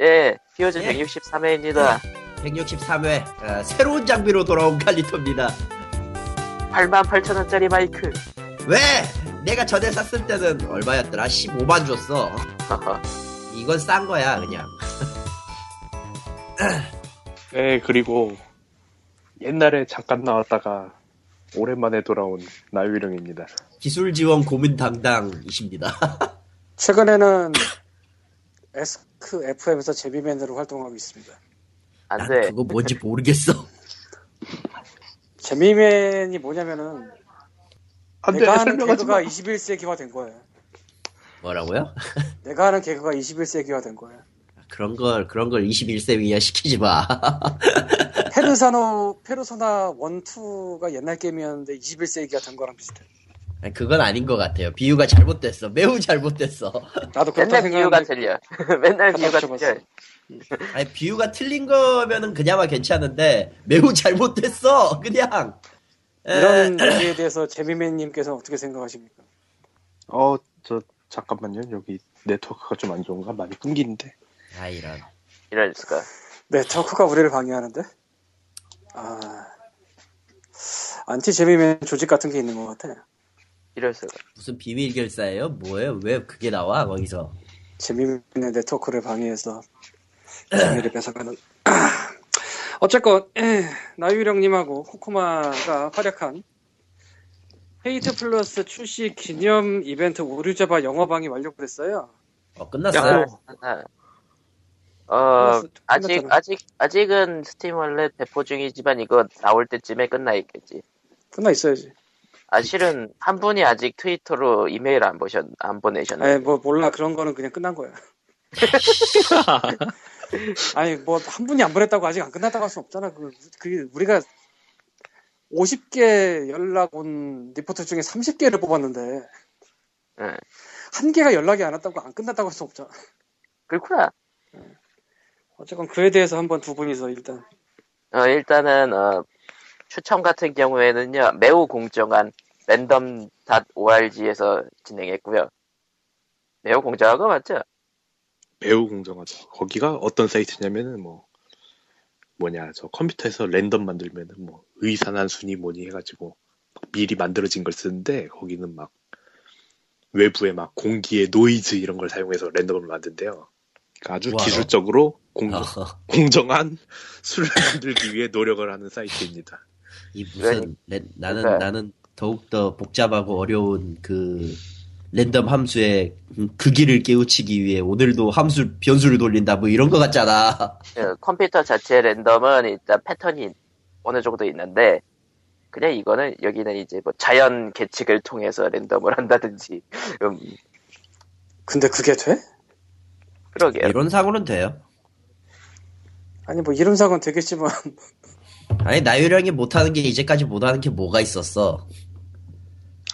예, 피오즈 예. 163회입니다. 163회 어, 새로운 장비로 돌아온 칼리토입니다. 88,000원짜리 마이크. 왜? 내가 전에 샀을 때는 얼마였더라? 15만 줬어. 이건 싼 거야 그냥. 네, 그리고 옛날에 잠깐 나왔다가 오랜만에 돌아온 나유령입니다. 기술 지원 고민 담당이십니다. 최근에는 에스크 FM에서 제비맨으로 활동하고 있습니다. 안난 돼. 그거 뭔지 모르겠어. 제비맨이 뭐냐면은 안 돼, 내가 하는 설명하지 개그가 마. 21세기화 된 거예요. 뭐라고요? 내가 하는 개그가 21세기화 된 거예요. 그런 걸 그런 걸 21세기야 시키지 마. 페르사노 페르소나 1, 2가 옛날 게임이었는데 21세기가 된 거랑 비슷해. 그건 아닌 것 같아요. 비유가 잘못됐어. 매우 잘못됐어. 나도 그렇다 맨날 비유가 틀려. 맨날 비유가. 틀려. 아니 비유가 틀린 거면은 그나마 괜찮은데 매우 잘못됐어. 그냥. 에, 이런 얘기에 대해서 제비맨님께서 어떻게 생각하십니까? 어, 저, 잠깐만요. 여기 네트워크가 좀 안 좋은가? 많이 끊기는데. 아 이런. 이럴 수가. 네트워크가 우리를 방해하는데? 아 안티 제비맨 조직 같은 게 있는 것 같아. 이럴 수가. 무슨 비밀 결사예요? 뭐예요? 왜 그게 나와 거기서? 재미있는 네트워크를 방해해서 재미를 뺏어가는 어쨌건 에, 나유령님하고 코코마가 활약한 헤이트 플러스 출시 기념 이벤트 오류자바 영화방이 완료됐어요 어 끝났어요? 아, 어, 끝났어, 아직, 끝났잖아. 아직, 아직은 스팀 원래 배포 중이지만 이거 나올 때쯤에 끝나 있겠지. 끝나 있어야지 아, 실은 한 분이 아직 트위터로 이메일 안 보셨, 안 보내셨네. 아니 뭐 몰라 그런 거는 그냥 끝난 거야 아니 뭐 한 분이 안 보냈다고 아직 안 끝났다고 할 수 없잖아 그, 그게 우리가 50개 연락 온 리포트 중에 30개를 뽑았는데 응. 한 개가 연락이 안 왔다고 안 끝났다고 할 수 없잖아. 그렇구나. 어쨌건 그에 대해서 한번 두 분이서 일단 어, 일단은, 어, 추첨 같은 경우에는요, 매우 공정한 랜덤.org에서 진행했고요. 매우 공정한 거 맞죠? 매우 공정하죠. 거기가 어떤 사이트냐면은 뭐, 뭐냐, 저 컴퓨터에서 랜덤 만들면은 뭐, 의산한 순위 뭐니 해가지고, 막 미리 만들어진 걸 쓰는데, 거기는 막, 외부에 막 공기의 노이즈 이런 걸 사용해서 랜덤을 만든대요. 그러니까 아주 우와. 기술적으로 공정, 어, 공정한 수를 만들기 위해 노력을 하는 사이트입니다. 이 무슨 랜- 나는 그러니까. 나는 더욱 더 복잡하고 어려운 그 랜덤 함수의 그 길을 깨우치기 위해 오늘도 함수 변수를 돌린다 뭐 이런 거 같잖아. 그 컴퓨터 자체 랜덤은 일단 패턴이 어느 정도 있는데, 그냥 이거는, 여기는 이제 뭐 자연 계측을 통해서 랜덤을 한다든지, 음, 근데 그게 돼? 그러게요. 이론상으로는 돼요. 아니 뭐 이름상은 되겠지만 아니 나유령이 못하는 게 이제까지 못하는 게 뭐가 있었어.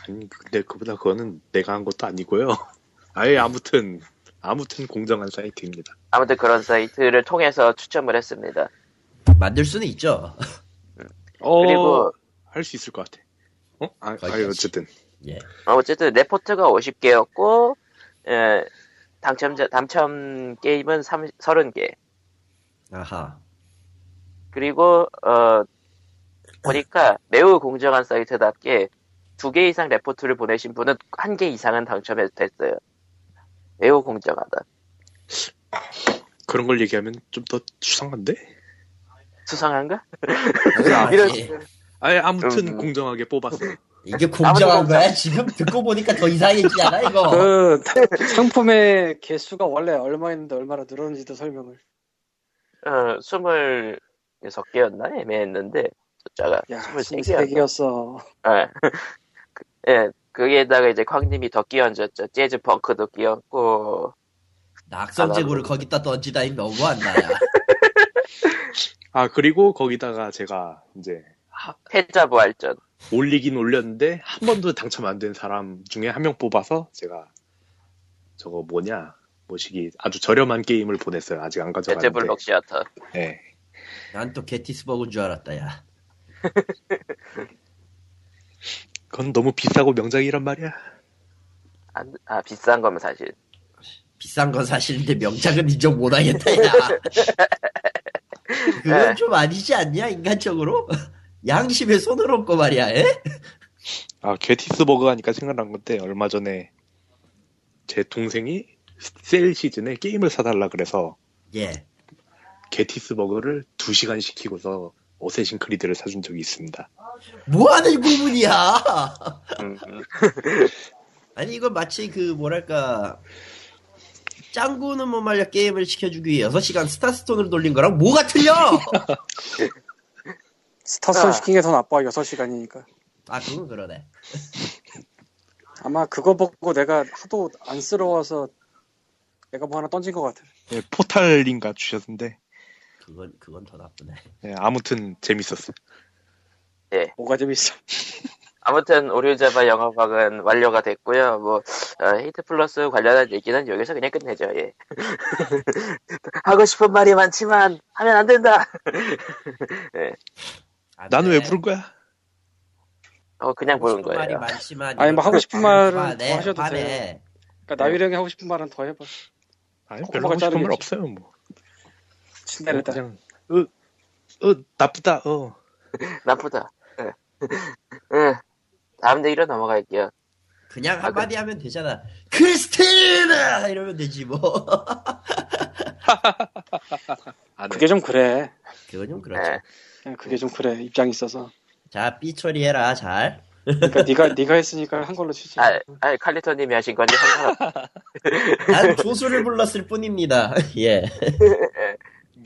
아니, 근데 그보다 그거는 내가 한 것도 아니고요. 아예 아무튼, 아무튼 공정한 사이트입니다. 아무튼 그런 사이트를 통해서 추첨을 했습니다. 만들 수는 있죠. 어, 그리고- 할 수 있을 것 같아. 어? 아, 아. 어쨌든. 예. 어, 어쨌든 레포트가 50개였고 예, 당첨자 당첨 게임은 30, 30개. 아하. 그리고 어 보니까 매우 공정한 사이트답게 두 개 이상 레포트를 보내신 분은 한 개 이상은 당첨이 됐어요. 매우 공정하다. 그런 걸 얘기하면 좀 더 수상한데? 수상한가? 아, 이런 예. 아예 아무튼 음. 공정하게 뽑았어. 이게 공정한 거야? 지금 듣고 보니까 더 이상해지지 않아 이거? 그 상품의 개수가 원래 얼마였는데 얼마나 늘었는지도 설명을. 어, 26개였나 애매했는데 숫자가 야, 23개였나? 23개였어. 예. 그- 예, 거기에다가 이제 광님이 더 끼얹었죠. 재즈 펑크도 끼얹고, 낙선제구를 거기다 던지다니 너무한다 야. 아 그리고 거기다가 제가 이제 패자 부활전. 올리긴 올렸는데 한 번도 당첨 안 된 사람 중에 한 명 뽑아서 제가 저거 뭐냐 뭐시기 아주 저렴한 게임을 보냈어요. 아직 안 가져갔는데. 블록 시어터. 네. 난 또 게티스버그인 줄 알았다 야. 그건 너무 비싸고 명작이란 말이야. 안- 아, 비싼 거면 사실. 비싼 건 사실인데 명작은 인정 못 하겠다, 야. 그건 네. 좀 아니지 않냐, 인간적으로? 양심에 손을 얹고 말이야, 에? 아, 게티스버그 하니까 생각난 건데, 얼마 전에 제 동생이 세일 시즌에 게임을 사달라 그래서 예. 게티스버그를 2시간 시키고서 어쌔신 크리드를 사준 적이 있습니다. 뭐 하는 구문이야! 음, 아니, 이건 마치 그, 뭐랄까. 짱구는 뭐 말이야, 게임을 시켜주기 위해 6시간 스타스톤을 돌린 거랑 뭐가 틀려! 스타선 아. 시킨 게 더 나빠 6시간이니까 아, 그건 그러네. 아마 그거 보고 내가 하도 안쓰러워서 내가 뭐 하나 던진 것 같아 예, 포탈인가 주셨는데, 그건, 그건 더 나쁘네. 예, 아무튼 재밌었어요. 뭐가 재밌어 아무튼 오류자바 영업학은 완료가 됐고요. 뭐 어, 헤이트 플러스 관련한 얘기는 여기서 그냥 끝내죠. 예. 하고 싶은 말이 많지만 하면 안 된다. 안 나는 돼. 왜 부른 거야? 어 그냥 보는 싶은 말이 거예요. 많지만. 아니, 뭐 하고 싶은 말은 더 하셔도. 돼요. 그러니까 나유령이 하고 싶은 말은 더 해봐 아니, 코코마가 별로 하고 싶은 말. 없어요, 뭐. 친다랬다 그냥, 어, 어, 나쁘다, 어. 나쁘다. 예. 예. 다음 얘기로 넘어갈게요. 그냥 아, 한마디 하면 되잖아. 크리스티나! 이러면 되지, 뭐. 안 해. 그게 좀 그래 그건 좀 그렇죠. 예. 그냥 그게 좀 그래 입장이 있어서 자, 삐 처리해라, 잘. 그러니까 네가 네가 했으니까 한 걸로 치지 아, 아 칼리토님이 하신 건데 상관없. 난 조수를 불렀을 뿐입니다. 예.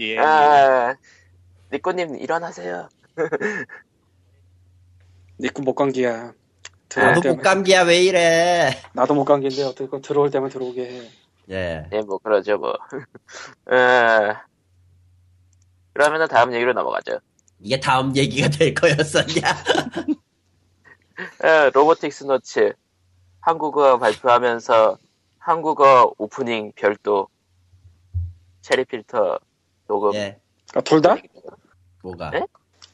예, 아, 니꼬님 일어나세요. 니꾼 못 감기야 나도 때만 목감기야, 왜 이래. 나도 못 감기인데 어떻게 들어올 때만 들어오게 해 예. 네, 뭐 그러죠 뭐. 어, 그러면은 다음 얘기로 넘어가죠. 이게 다음 얘기가 될 거였었냐? 어, 로보틱스 노츠 한국어 발표하면서 한국어 오프닝 별도 체리 필터 녹음 예. 그러니까 둘 다? 뭐가? 네?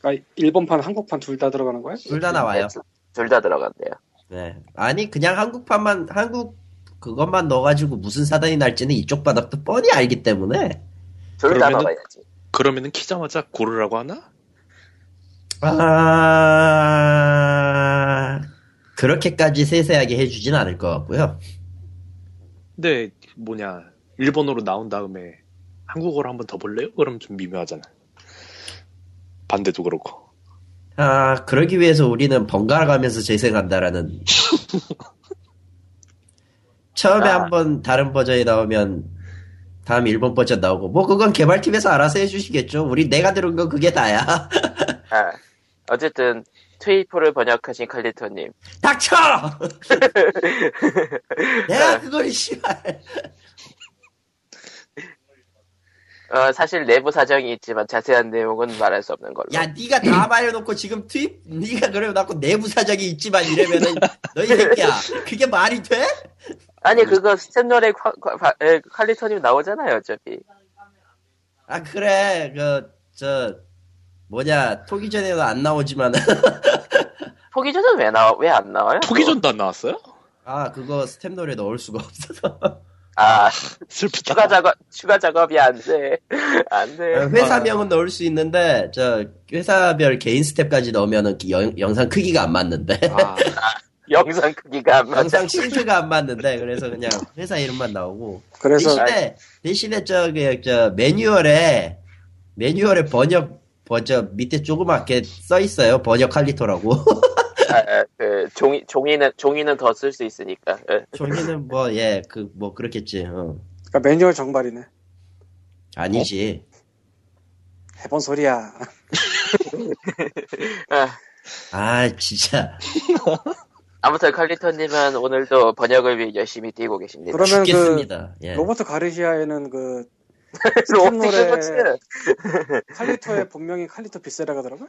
그러니까 일본판 한국판 둘 다 들어가는 거야? 둘 다 나와요. 둘 다 들어간대요. 네. 아니, 그냥 한국판만, 한국, 그것만 넣어가지고 무슨 사단이 날지는 이쪽 바닥도 뻔히 알기 때문에. 둘 다 넣어야지. 그러면은 키자마자 고르라고 하나? 아, 그렇게까지 세세하게 해주진 않을 것 같고요. 근데, 뭐냐, 일본어로 나온 다음에 한국어로 한 번 더 볼래요? 그럼 좀 미묘하잖아. 반대도 그렇고. 아, 그러기 위해서 우리는 번갈아 가면서 재생한다라는. 처음에 아. 한번 다른 버전이 나오면 다음 일본 버전 나오고 뭐 그건 개발팀에서 알아서 해주시겠죠. 우리 내가 들은 건 그게 다야. 아, 어쨌든 트위포를 번역하신 칼리토님 닥쳐! 내가 그걸 씨발. 어, 사실 내부 사정이 있지만 자세한 내용은 말할 수 없는 걸로. 야, 네가 다 말해놓고 지금 트윗, 네가 그래놓고 내부 사정이 있지만 이러면은 너희 새끼야, 그게 말이 돼? 아니 그거 스탠노래 칼리토님 나오잖아요 어차피. 아 그래, 그 저 뭐냐 토기 전에는 안 나오지만 포기전은 왜 나와 왜 안 나와요? 토기 전도 안 나왔어요? 아 그거 스텝 노래 넣을 수가 없어서 아 슬프다. 추가 작업 추가 작업이 안 돼. 안 돼. 아, 회사명은 넣을 수 있는데 저 회사별 개인 스텝까지 넣으면은 그 영, 영상 크기가 안 맞는데 아, 영상 크기가 안 맞아. 영상 싱크가 안 맞는데 그래서 그냥 회사 이름만 나오고 그래서 대신에 대신에 저기 저 매뉴얼에 매뉴얼에 번역 버저 밑에 조그맣게 써 있어요 번역 칼리토라고 아, 아, 그 종이 종이는 종이는 더 쓸 수 있으니까. 예. 종이는 뭐 예 그 뭐 그 렇겠지 어. 그러니까 매뉴얼 정발이네. 아니지 해본 소리야. 아, 아 진짜 아무튼 칼리토님은 오늘도 번역을 위해 열심히 뛰고 계십니다. 그러면 그 죽겠습니다 예. 로버트 가르시아에는 그 로봇 노래- 노래 칼리토의 본명이 칼리토 비세라가 들어가?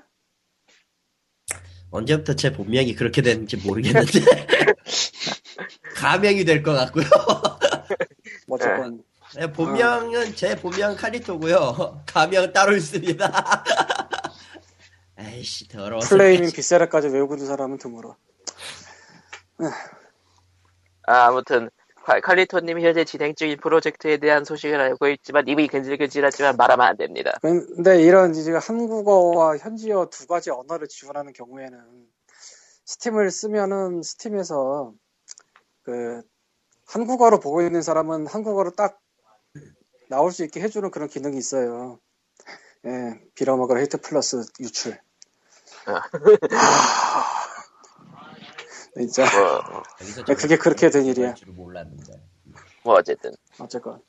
언제부터 제 본명이 그렇게 됐는지 모르겠는데. 가명이 될 것 같고요. 뭐 어쨌건. 예, 본명은 제 본명 칼리토고요. 가명 따로 있습니다. 에이씨 더러워 플레이밍 비세라까지 외우고 있는 사람은 드물어. 아, 아무튼 칼- 칼리토님이 현재 진행 중인 프로젝트에 대한 소식을 알고 있지만 입이 근질근질하지만 말하면 안 됩니다. 근데 이런 이제 한국어와 현지어 두 가지 언어를 지원하는 경우에는 스팀을 쓰면은 스팀에서 그 한국어로 보고 있는 사람은 한국어로 딱 나올 수 있게 해주는 그런 기능이 있어요. 예, 빌어먹을 헤이트 플러스 유출. 아. 아, 진짜 뭐, 네, 그게 그렇게 된 일이야. 줄 몰랐는데. 뭐 어쨌든 어쨌건.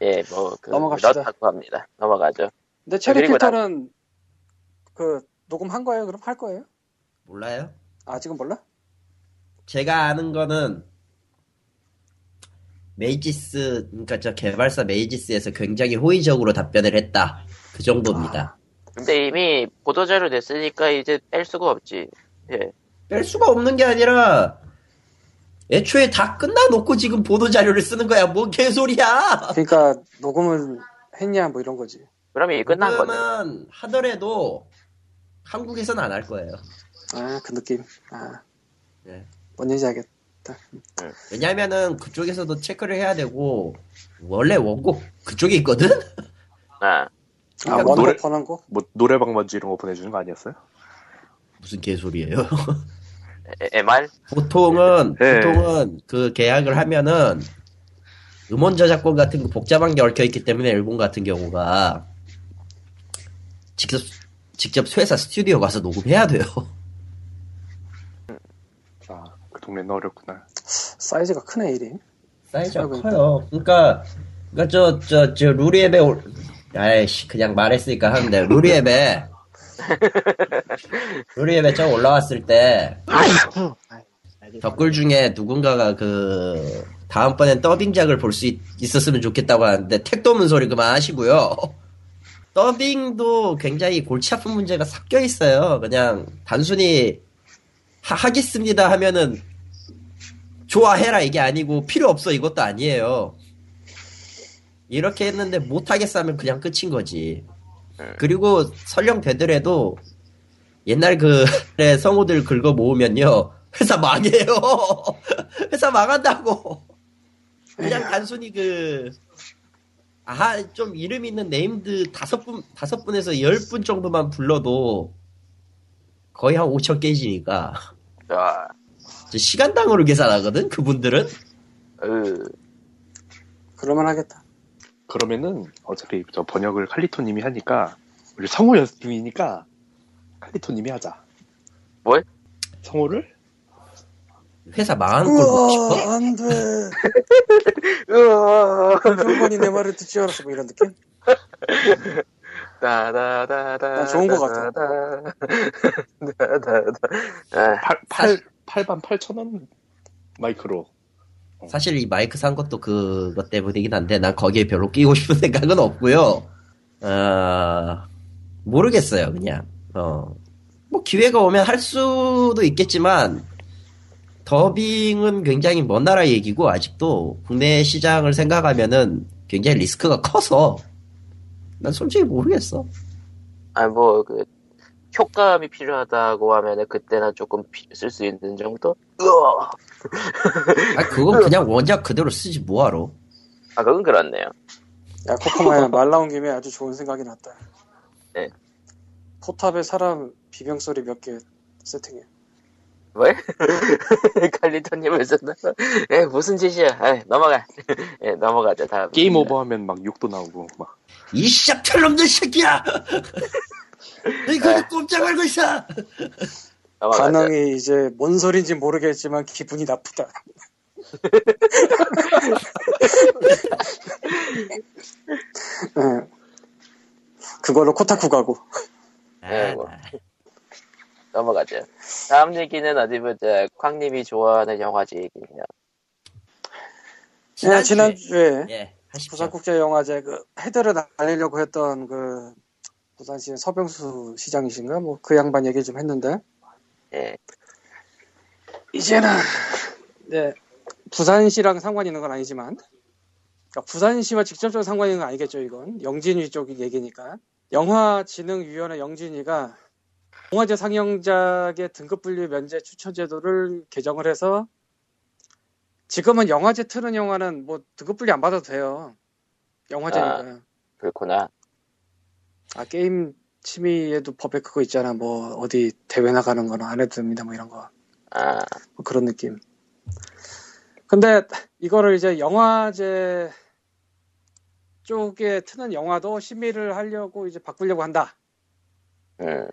예, 뭐 그, 넘어갑시다. 그렇다고 합니다. 넘어가죠. 근데 체리 필터는 그 녹음한 거예요? 그럼 할 거예요? 몰라요? 아직은 몰라? 제가 아는 거는 메이지스 그러니까 저 개발사 메이지스에서 굉장히 호의적으로 답변을 했다. 그 정도입니다. 근데 이미 보도자료 냈으니까 이제 뺄 수가 없지. 예. 뺄 수가 없는 게 아니라 애초에 다 끝나놓고 지금 보도 자료를 쓰는 거야. 뭔 개소리야? 그러니까 녹음을 했냐 뭐 이런 거지. 그러면 이 끝난 거네. 녹음은 하더라도 한국에서는 안 할 거예요. 아, 그 느낌. 아, 네. 뭔 얘기인지 알겠다. 왜냐면은 그쪽에서도 체크를 해야 되고 원래 원곡 그쪽에 있거든. 아, 아, 그러니까 원곡 노래- 번안곡? 뭐 노래방 먼지 이런 거 보내주는 거 아니었어요? 무슨 개소리예요? 에- MR? 보통은 네. 보통은 그 계약을 하면은 음원 저작권 같은 거 복잡한 게 얽혀 있기 때문에 일본 같은 경우가 직접 직접 회사 스튜디오 가서 녹음해야 돼요. 아, 그 동네는 어렵구나. 사이즈가 크네, 일이. 사이즈가. 커요. 그러니까 그러니까 저 저 저 루리앱에 올 아이씨 그냥 말했으니까 하는데 루리앱에 루리앱에 저 올라왔을 때 댓글 중에 누군가가 그 다음번엔 더빙작을 볼 수 있었으면 좋겠다고 하는데 택도 없는 소리 그만하시고요. 더빙도 굉장히 골치 아픈 문제가 섞여 있어요. 그냥 단순히 하, 하겠습니다 하면은 좋아해라 이게 아니고 필요 없어 이것도 아니에요. 이렇게 했는데 못하겠어 하면 그냥 끝인 거지. 그리고 설령 되더라도 옛날 그 성우들 긁어 모으면요 회사 망해요. 회사 망한다고. 그냥 단순히 그 아, 좀 이름 있는 named 다섯 분, 다섯 분에서 열 분 정도만 불러도 거의 한 5천 깨지니까. 아, 저 시간당으로 계산하거든, 그분들은? 으, 그러면 하겠다. 그러면은 어차피 저 번역을 칼리토님이 하니까 우리 성우 연습 중이니까 칼리토님이 하자. 뭘? 성우를? 회사 망하는 걸 보고 싶어? 우와, 안 돼. 으아, 정권이 내 말을 듣지 않았어, 뭐 이런 느낌? 다다다다. 난 좋은 것 같아. 다다다. 아, 8, 8, 8반 8천 원 마이크로. 사실 이 마이크 산 것도 그것 때문이긴 한데, 난 거기에 별로 끼고 싶은 생각은 없고요 어, 모르겠어요, 그냥. 어, 뭐 기회가 오면 할 수도 있겠지만, 더빙은 굉장히 먼 나라 얘기고, 아직도 국내 시장을 생각하면은 굉장히 리스크가 커서, 난 솔직히 모르겠어. 아, 뭐, 그, 효과음이 필요하다고 하면은 그때나 조금 쓸 수 있는 정도? 으아. 아, 그건 그냥 원작 그대로 쓰지 뭐하러. 아, 그건 그렇네요. 야, 코코마야, 말 나온 김에 아주 좋은 생각이 났다. 네. 포탑에 사람 비명 소리 몇 개 세팅해. 왜? 쓴다? 에, 무슨 짓이야. 에, 넘어가. 예, 넘어가자, 다음. 게임 오버 하면 막 욕도 나오고 막. 이 샵털놈들 새끼야! 너 이거 꼼짝 말고 있어! 넘어가자. 반응이 이제 뭔 소린지 모르겠지만 기분이 나쁘다. 예. 그걸로 코타쿠 가고. 네, 뭐. 넘어가죠. 다음 얘기는 어디 보자. 쾅님이 좋아하는 영화제 얘기네요. 예, 지난주에 예. 부산국제영화제 그 헤드를 날리려고 했던 그 부산시 서병수 시장이신가 뭐 그 양반 얘기 좀 했는데 예. 이제는 네 부산시랑 상관 있는 건 아니지만 그러니까 부산시와 직접적으로 상관 있는 건 아니겠죠 이건 영진위 쪽 얘기니까 영화진흥위원회 영진위가 영화제 상영작의 등급 분류 면제 추천 제도를 개정을 해서 지금은 영화제 트는 영화는 뭐 등급분리 안 받아도 돼요. 영화제니까. 그렇구나. 아, 게임 취미에도 법에 그거 있잖아. 뭐 어디 대회 나가는 거는 안 해도 됩니다. 뭐 이런 거. 아, 뭐 그런 느낌. 근데 이거를 이제 영화제 쪽에 트는 영화도 심의를 하려고 이제 바꾸려고 한다. 음,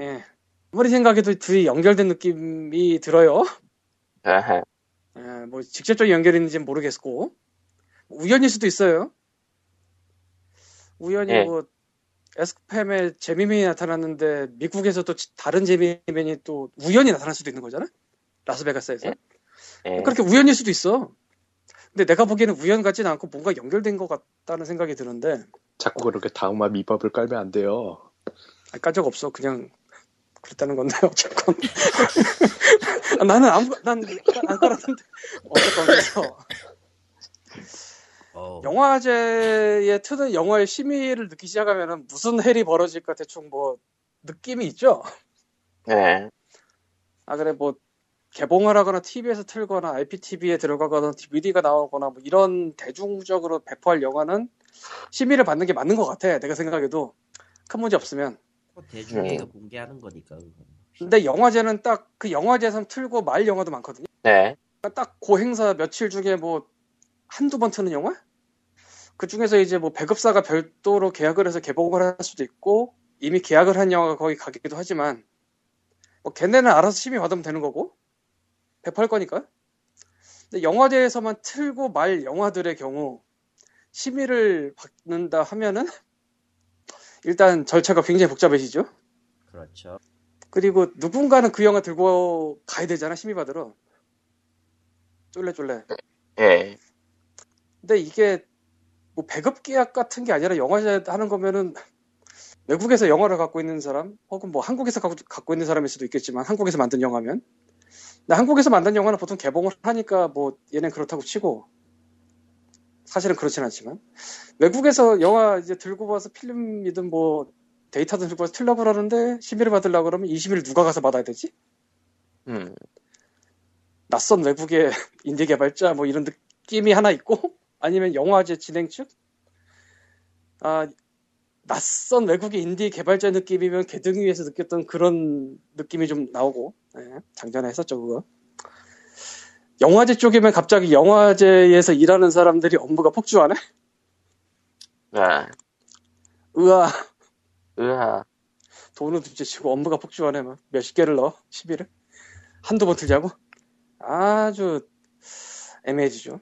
예. 아무리 생각해도 둘이 연결된 느낌이 들어요. 아하. 예, 뭐 직접적인 연결이 있는지는 모르겠고 우연일 수도 있어요. 우연히 예. 뭐 에스크팸에 재미맨이 나타났는데 미국에서도 지- 다른 재미맨이 또 우연히 나타날 수도 있는 거잖아. 라스베가스에서. 예. 예. 그렇게 우연일 수도 있어. 근데 내가 보기에는 우연 같지는 않고 뭔가 연결된 것 같다는 생각이 드는데 자꾸 그렇게 다음화 미밥을 깔면 안 돼요. 아, 깐적 없어. 그냥 그랬다는 건데 어쨌건 아, 나는 아무 난안 깔았는데 어쨌건 그래서 어, 영화제에 트는 영화의 심의를 느끼기 시작하면은 무슨 헬이 벌어질까 대충 뭐 느낌이 있죠. 예. 아 그래 뭐 개봉을 하거나 TV에서 틀거나 IPTV에 들어가거나 DVD가 나오거나 뭐 이런 대중적으로 배포할 영화는 심의를 받는 게 맞는 것 같아. 내가 생각해도 큰 문제 없으면. 뭐 대중에게 공개하는 거니까. 근데 영화제는 딱 그 영화제에서 틀고 말 영화도 많거든요. 네. 딱그 행사 며칠 중에 뭐 한두 번 트는 영화? 그 중에서 이제 뭐 배급사가 별도로 계약을 해서 개봉을 할 수도 있고 이미 계약을 한 영화가 거기 가기도 하지만 뭐 걔네는 알아서 심의 받으면 되는 거고 배포할 거니까. 근데 영화제에서만 틀고 말 영화들의 경우 심의를 받는다 하면은 일단 절차가 굉장히 복잡해지죠. 그렇죠. 그리고 누군가는 그 영화 들고 가야 되잖아 심의 받으러 쫄래쫄래 예. 근데 이게 뭐 배급 계약 같은 게 아니라 영화제 하는 거면은 외국에서 영화를 갖고 있는 사람 혹은 뭐 한국에서 갖고, 있는 사람일 수도 있겠지만 한국에서 만든 영화면 근데 한국에서 만든 영화는 보통 개봉을 하니까 뭐 얘는 그렇다고 치고 사실은 그렇진 않지만 외국에서 영화 이제 들고 와서 필름이든 뭐 데이터든 들고 와서 틀려고 그러는데 심의를 받으려고 그러면 이 심의를 누가 가서 받아야 되지? 음. 낯선 외국의 인디 개발자 뭐 이런 느낌이 하나 있고 아니면 영화제 진행 측 아, 낯선 외국의 인디 개발자 느낌이면 개등 위에서 느꼈던 그런 느낌이 좀 나오고 예, 장전에 했었죠 그거. 영화제 쪽이면 갑자기 영화제에서 일하는 사람들이 업무가 폭주하네? 아, 으아. 으하. 돈은 둘째 치고 업무가 폭주하네 막 몇십 개를 넣어? 시비를 한두 번 틀자고? 아주 애매해지죠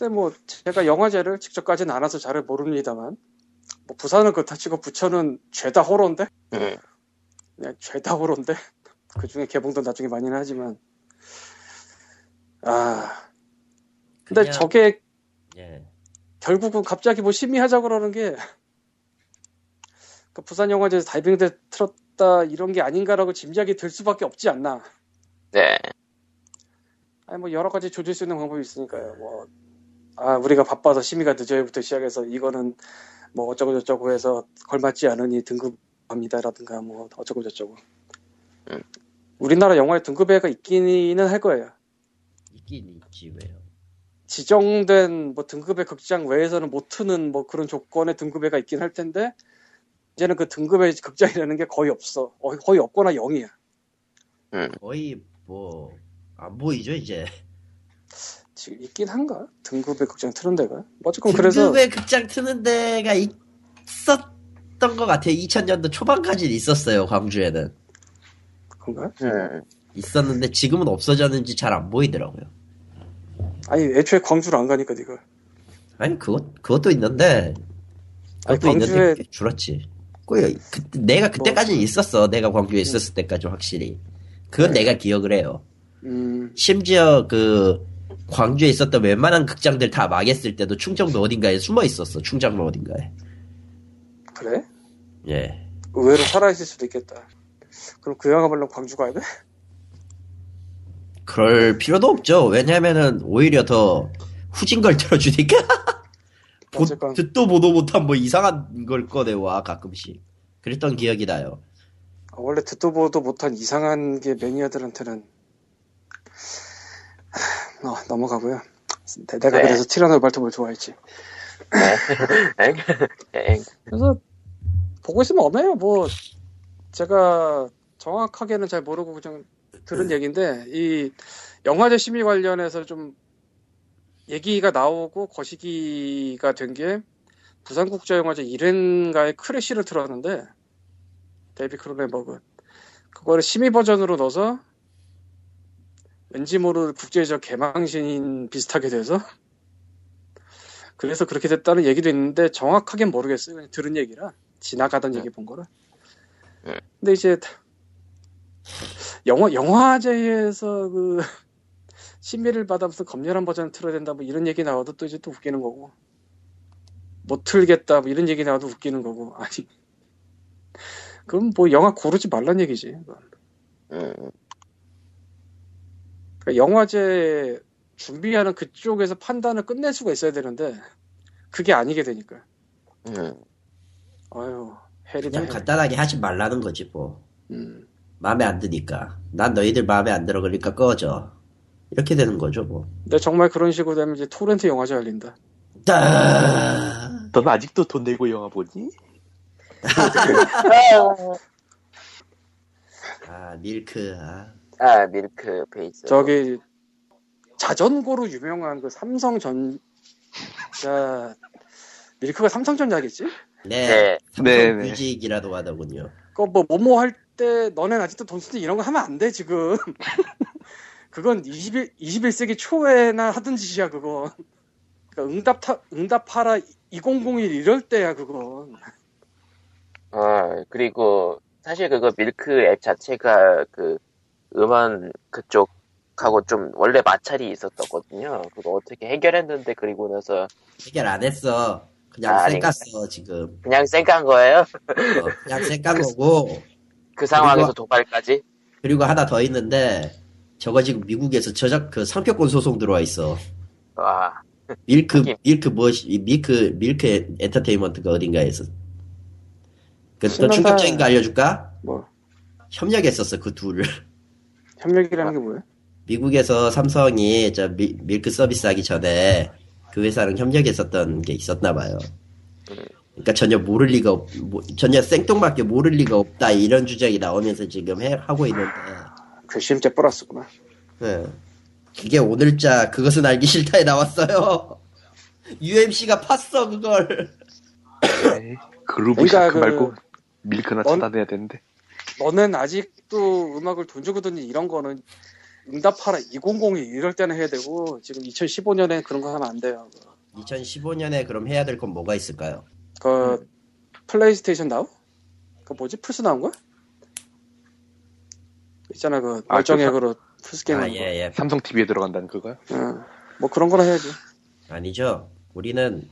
글쎄 뭐 제가 영화제를 직접 가진 않아서 잘 모릅니다만 뭐 부산은 그렇다 치고 부천은 죄다 호러인데 음. 그냥 죄다 호러인데 그 중에 개봉도 나중에 많이는 하지만 아 근데 그냥- 저게 예. 결국은 갑자기 뭐 심의하자 그러는 게그 부산 영화제에서 다이빙대 틀었다 이런 게 아닌가라고 짐작이 들 수밖에 없지 않나. 네. 아니 뭐 여러 가지 조질 수 있는 방법이 있으니까요. 뭐 아 우리가 바빠서 심의가 늦어요부터 시작해서 이거는 뭐 어쩌고 저쩌고 해서 걸맞지 않으니 등급합니다라든가 뭐 어쩌고 저쩌고. 음. 우리나라 영화에 등급회가 있기는 할 거예요. 있긴 있지 왜요. 지정된 뭐 등급의 극장 외에서는 못 트는 뭐 그런 조건의 등급회가 있긴 할 텐데 이제는 그 등급의 극장이라는 게 거의 없어. 어, 거의 없거나 0이야. 거의 뭐 안 보이죠 이제. 지금 있긴 한가? 등급의 극장 트는 데가? 뭐 어쨌건 그래서 등급의 극장 트는 데가 있었던 것 같아요. 2000년도 초반까지는 있었어요 광주에는. 그런가? 음. 있었는데 지금은 없어졌는지 잘 안 보이더라고요. 아니 애초에 광주를 안 가니까 네가. 아니 그것 그것도 있는데 아니 그것도 광주에 있는데 꽤 줄었지. 그, 그, 내가 그때까지는 있었어. 내가 광주에 있었을 때까지 확실히. 그건 네. 내가 기억을 해요. 음 심지어 그 광주에 있었던 웬만한 극장들 다 망했을 때도 충청도 어딘가에 숨어 있었어. 충청도 어딘가에. 그래? 예. 의외로 살아있을 수도 있겠다. 그럼 그 영화 보려면 광주 가야 돼? 그럴 필요도 없죠. 왜냐면은 오히려 더 후진 걸 틀어주니까. 보-. 듣도 보도 못한 뭐 이상한 걸 꺼내와 가끔씩. 그랬던 기억이 나요. 아, 원래 듣도 보도 못한 이상한 게 매니아들한테는 어, 넘어가고요. 내- 내가 네. 그래서 티라노 발톱을 좋아했지. 엥? 엥? 그래서 보고 있으면 엄해요. 뭐 제가 정확하게는 잘 모르고 그냥 들은 얘기인데 이 영화제 심의 관련해서 좀 얘기가 나오고 거시기가 된 게 부산국제영화제 1회인가에 크래쉬를 틀었는데 데이비드 크로넨버그 그거를 심의 버전으로 넣어서 왠지 모를 국제적 개망신 비슷하게 돼서 그래서 그렇게 됐다는 얘기도 있는데 정확하게는 모르겠어요. 그냥 들은 얘기라 지나가던 얘기 본 거라. 네. 근데 이제 영화 영화제에서 그 심의를 받아 무슨 검열한 버전을 틀어야 된다 뭐 이런 얘기 나와도 또 이제 또 웃기는 거고 못 틀겠다 뭐 이런 얘기 나와도 웃기는 거고 아니 그럼 뭐 영화 고르지 말란 얘기지. 그건. 음, 그러니까 영화제 준비하는 그쪽에서 판단을 끝낼 수가 있어야 되는데 그게 아니게 되니까 음. 아유 해리다 그냥 해리. 간단하게 하지 말라는 거지 뭐. 음. 마음에 안 드니까. 난 너희들 마음에 안 들어 그러니까 꺼져. 이렇게 되는 거죠 뭐. 근데 정말 그런 식으로 되면 이제 토렌트 영화제 열린다 따. 넌 아직도 돈 내고 영화 보니? 아 밀크. 아. 아, 밀크 베이스. 저기 자전거로 유명한 그 삼성 전자 밀크가 삼성 전자겠지? 네. 네. 네, 네. 뮤직이라도 하더군요. 그거 뭐 뭐뭐 할 때 너넨 아직도 돈 쓰지 이런 거 하면 안 돼 지금 그건 21, 21세기 초에나 하던 짓이야 그건 그러니까 응답 타, 응답하라 2001 이럴 때야 그건 어, 그리고 사실 그거 밀크 앱 자체가 그 음원 그쪽하고 좀 원래 마찰이 있었거든요. 그거 어떻게 해결했는데 그리고 나서 해결 안 했어. 그냥 아, 쌩깠어 지금. 그냥 쌩깐 거예요? 어, 그냥 쌩깐 거고. 그 상황에서 그리고- 도발까지? 그리고 하나 더 있는데 저거 지금 미국에서 저작 그 상표권 소송 들어와 있어. 와, 밀크 하긴. 밀크 무엇이 이 밀크 밀크 엔터테인먼트가 어딘가에서. 신난다. 충격적인 거 알려줄까? 뭐 협력했었어 그 둘을. 협력이라는 게 뭐야? 미국에서 삼성이 저 미- 밀크 서비스 하기 전에 그 회사랑 협력했었던 게 있었나 봐요. 그러니까 전혀 모를 리가 없, 뭐- 전혀 생뚱맞게 모를 리가 없다 이런 주장이 나오면서 지금 해, 하고 있는데 괘씸죄 플러스구나 예. 이게 오늘자 그것은 알기 싫다에 나왔어요. UMC가 팠어 그걸. 네. 그루브 그러니까 그- 말고 밀크나 넌- 차단해야 되는데. 너는 아직도 음악을 돈 주고 듣니 이런 거는 응답하라 2002 이럴 때는 해야 되고 지금 2015년에 그런 거 하면 안 돼요 2015년에 그럼 해야 될 건 뭐가 있을까요? 그 플레이스테이션 나우? 그 뭐지 플스 나온 거야? 있잖아 그 아, 멀쩡해그로 플스 게임 아. 예 예. 삼성 TV에 들어간다는 그거요? 응. 뭐 그런 거나 해야지. 아니죠. 우리는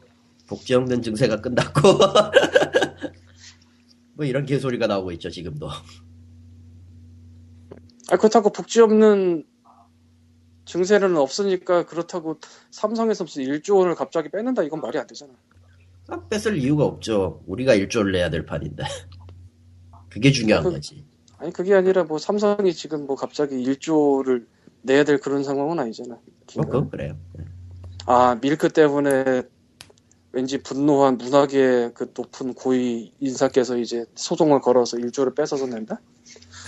복지 없는 증세가 끝났고 뭐 이런 개소리가 나오고 있죠 지금도. 아 그렇다고 복지 없는 증세는 없으니까 그렇다고 삼성에서 무슨 1조 원을 갑자기 빼낸다 이건 말이 안 되잖아. 아, 뺏을 이유가 없죠. 우리가 일조를 내야 될 판인데. 그게 중요한 그- 거지. 아니 그게 아니라 뭐 삼성이 지금 뭐 갑자기 1조를 내야 될 그런 상황은 아니잖아. 뭐 그건 그래요. 아 밀크 때문에 왠지 분노한 문학의 그 높은 고위 인사께서 이제 소송을 걸어서 1조를 뺏어서 낸다?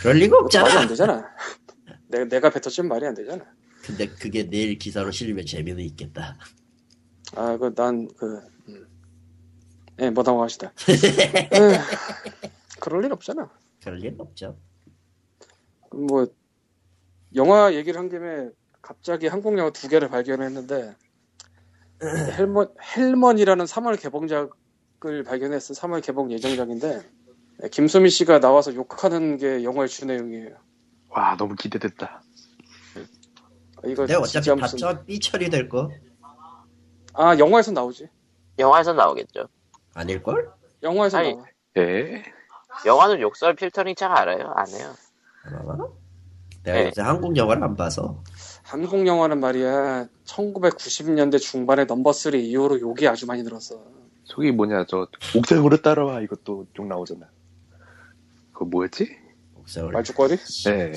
그럴 리가 말이 안 없잖아. 되잖아. 내가, 내가 뱉었지만 말이 안 되잖아. 근데 그게 내일 기사로 실리면 재미는 있겠다. 아, 그, 난, 그, 음. 예, 뭐 넘어가시다. 에휴, 그럴 일 없잖아. 그럴 리는 없죠. 뭐, 영화 얘기를 한 김에 갑자기 한국 영화 두 개를 발견했는데, 헬머니, 헬머니라는 3월 개봉작을 발견했어. 3월 개봉 예정작인데, 예, 김수미 씨가 나와서 욕하는 게 영화의 주 내용이에요. 와 너무 기대됐다. 아, 이거 근데 어차피 무슨, 다저 삐 처리 될 거 아, 영화에서 나오지. 영화에서 나오겠죠. 아닐 걸? 영화에서 아니, 나와. 예. 영화는 욕설 필터링 잘 알아요? 안 해요. 아마? 내가 네. 요새 한국 영화를 안 봐서. 한국 영화는 말이야, 1990년대 중반에 넘버 3 이후로 욕이 아주 많이 늘었어. 저기 뭐냐 저 옥상으로 따라와 이것도 좀 나오잖아. 그거 뭐였지? 목소리. 말죽거리? 네.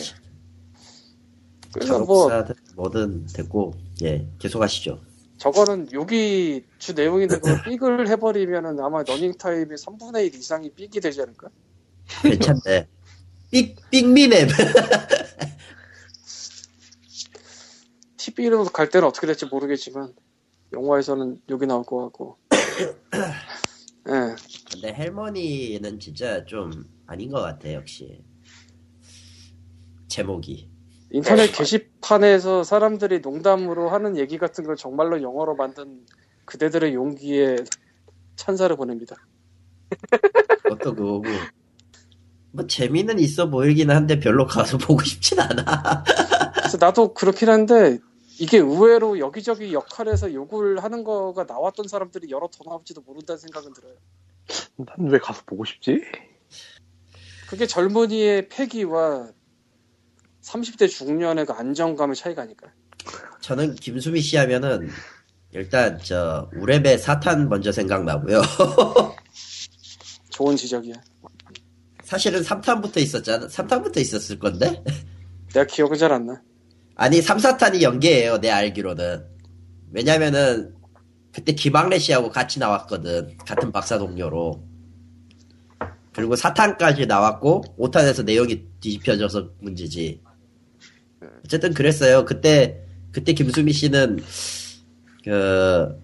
그래서 뭐 뭐든 됐고 예 계속 하시죠. 저거는 여기 주 내용인데 그걸 삑을 해버리면은 아마 러닝 타임의 3분의 1 이상이 삑이 되지 않을까? 괜찮네. 삑 삑미네. TV로 갈 때는 어떻게 될지 모르겠지만 영화에서는 여기 나올 것 같고. 예. 근데 헬머니는 진짜 좀 아닌 것 같아 역시 제목이. 인터넷 네. 게시판에서 사람들이 농담으로 하는 얘기 같은 걸 정말로 영어로 만든 그대들의 용기에 찬사를 보냅니다. 그것도 그거고. 뭐 재미는 있어 보이긴 한데 별로 가서 보고 싶진 않아. 그래서 나도 그렇긴 한데 이게 의외로 여기저기 역할에서 욕을 하는 거가 나왔던 사람들이 여러 더 나올지도 모른다는 생각은 들어요. 난 왜 가서 보고 싶지? 그게 젊은이의 패기와 30대 중년의 그 안정감의 차이가 아닐까. 저는 김수미 씨 하면은 일단 저 우레베 사탄 먼저 생각나고요. 좋은 지적이야. 사실은 3탄부터 있었잖아. 3탄부터 있었을 건데? 내가 기억은 잘 안 나. 아니 3, 4탄이 연계예요. 내 알기로는. 왜냐면은 그때 김학래 씨하고 같이 나왔거든. 같은 박사 동료로. 그리고 4탄까지 나왔고 5탄에서 내용이 뒤집혀져서 문제지. 어쨌든 그랬어요. 그때 그때 김수미 씨는 그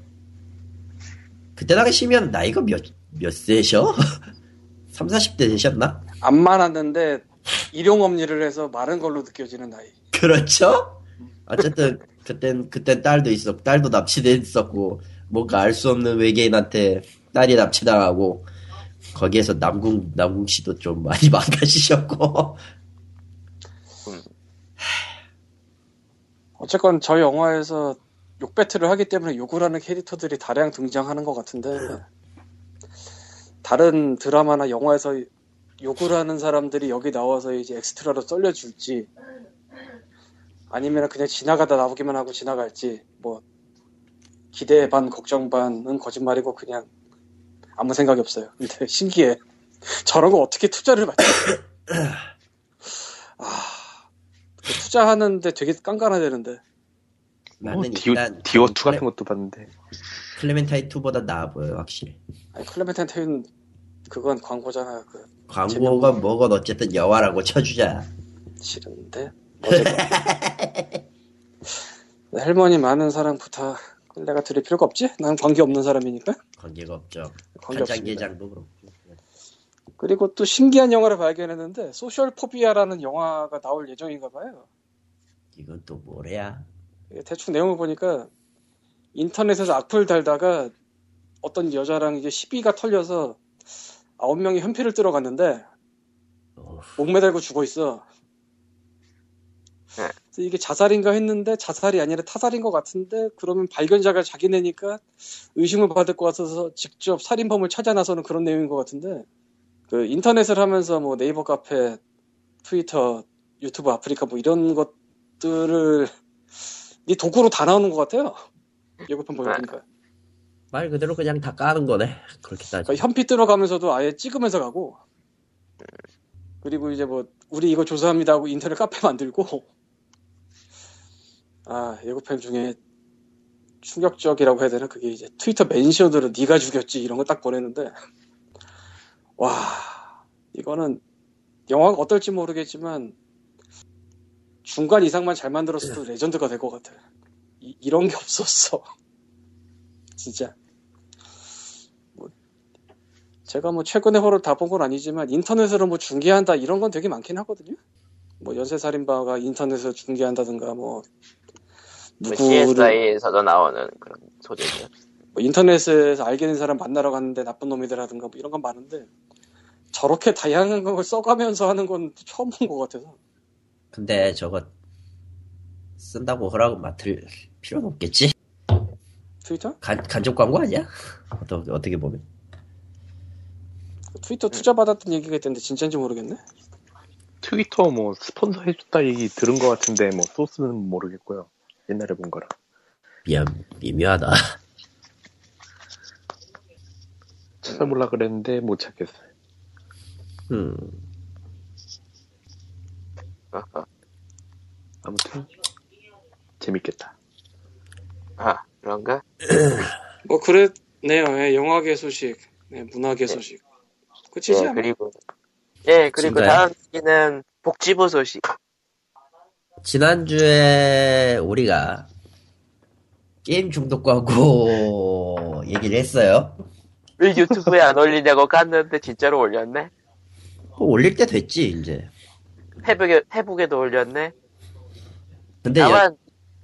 그때 당시면 나이가 몇 몇 세셔? 3, 40대 되셨나? 안 많았는데 일용업리를 해서 마른 걸로 느껴지는 나이. 그렇죠? 어쨌든 그땐 그땐 딸도 있었고 딸도 납치돼 있었고 뭔가 알 수 없는 외계인한테 딸이 납치당하고 거기에서 남궁 남궁 씨도 좀 많이 망가지셨고 어쨌건 저 영화에서 욕 배틀을 하기 때문에 욕을 하는 캐릭터들이 다량 등장하는 것 같은데 다른 드라마나 영화에서 욕을 하는 사람들이 여기 나와서 이제 엑스트라로 썰려줄지 아니면 그냥 지나가다 나오기만 하고 지나갈지 뭐 기대 반 걱정 반은 거짓말이고 그냥 아무 생각이 없어요. 근데 신기해. 저런 거 어떻게 투자를 받지? 아 투자하는데 되게 깐깐하되는데 나는 어, 디오, 디오2 같은 것도 봤는데. 클레멘타인 2보다 나아 보여 확실히 아니 클레멘타인 테인 그건 광고잖아 그 광고가 뭐건 어쨌든 영화라고 쳐주자 싫은데 할머니 만든 사람 부탁. 내가 드릴 필요가 없지? 난 관계 없는 사람이니까. 관계가 없죠. 관계. 간장게장도 그렇고. 그리고 또 신기한 영화를 발견했는데 소셜 포비아라는 영화가 나올 예정인가 봐요. 이건 또 뭐래야? 이게 대충 내용을 보니까 인터넷에서 악플 달다가 어떤 여자랑 이제 시비가 털려서 아홉 명이 현피를 들어갔는데 어후, 목 매달고 죽어 있어. 네. 그래서 이게 자살인가 했는데 자살이 아니라 타살인 것 같은데 그러면 발견자가 자기네니까 의심을 받을 것 같아서 직접 살인범을 찾아 나서는 그런 내용인 것 같은데 그 인터넷을 하면서 뭐 네이버 카페, 트위터, 유튜브 아프리카 뭐 이런 것들을 네 도구로 다 나오는 것 같아요. 예고편 보여보니까. 말 그대로 그냥 다 까는 거네 그렇게 따지 그러니까 현피 들어가면서도 아예 찍으면서 가고 그리고 이제 뭐 우리 이거 조사합니다 하고 인터넷 카페 만들고 아 예고편 중에 충격적이라고 해야 되나? 그게 이제 트위터 멘션으로 네가 죽였지 이런 거 딱 보내는데 와 이거는 영화가 어떨지 모르겠지만 중간 이상만 잘 만들었어도 레전드가 될 것 같아. 이, 이런 게 없었어. 진짜. 제가 뭐 최근에 호를 다 본 건 아니지만 인터넷으로 뭐 중계한다 이런 건 되게 많긴 하거든요. 뭐 연쇄살인마가 인터넷에서 중계한다든가 뭐그 누구를 CSI에서도 나오는 그런 소재죠. 뭐 인터넷에서 알게 된 사람 만나러 갔는데 나쁜 놈이더라든가 뭐 이런 건 많은데 저렇게 다양한 걸 써가면서 하는 건 처음 본 것 같아서 근데 저거 쓴다고 허락을 맡을 필요는 없겠지? 트위터? 간, 간접 광고 아니야? 어떻게, 어떻게 보면. 트위터 투자 받았던 얘기가 있던데 진짜인지 모르겠네. 트위터 뭐 스폰서 해줬다 얘기 들은 것 같은데 뭐 소스는 모르겠고요. 옛날에 본 거라. 미안, 미묘하다. 찾아보려 그랬는데 못 찾겠어요. 음, 아하. 아무튼 재밌겠다. 아 그런가? 뭐 그랬네요. 예, 영화계 소식, 네, 문화계 소식. 끝이지 예? 그리고 예 그리고 진짜요? 다음 얘기는 복지부 소식. 지난주에 우리가 게임 중독 광고 얘기를 했어요. 왜 유튜브에 안 올리냐고 깠는데 진짜로 올렸네. 뭐 올릴 때 됐지 이제. 페북에 페북에도 올렸네. 근데 여- 다만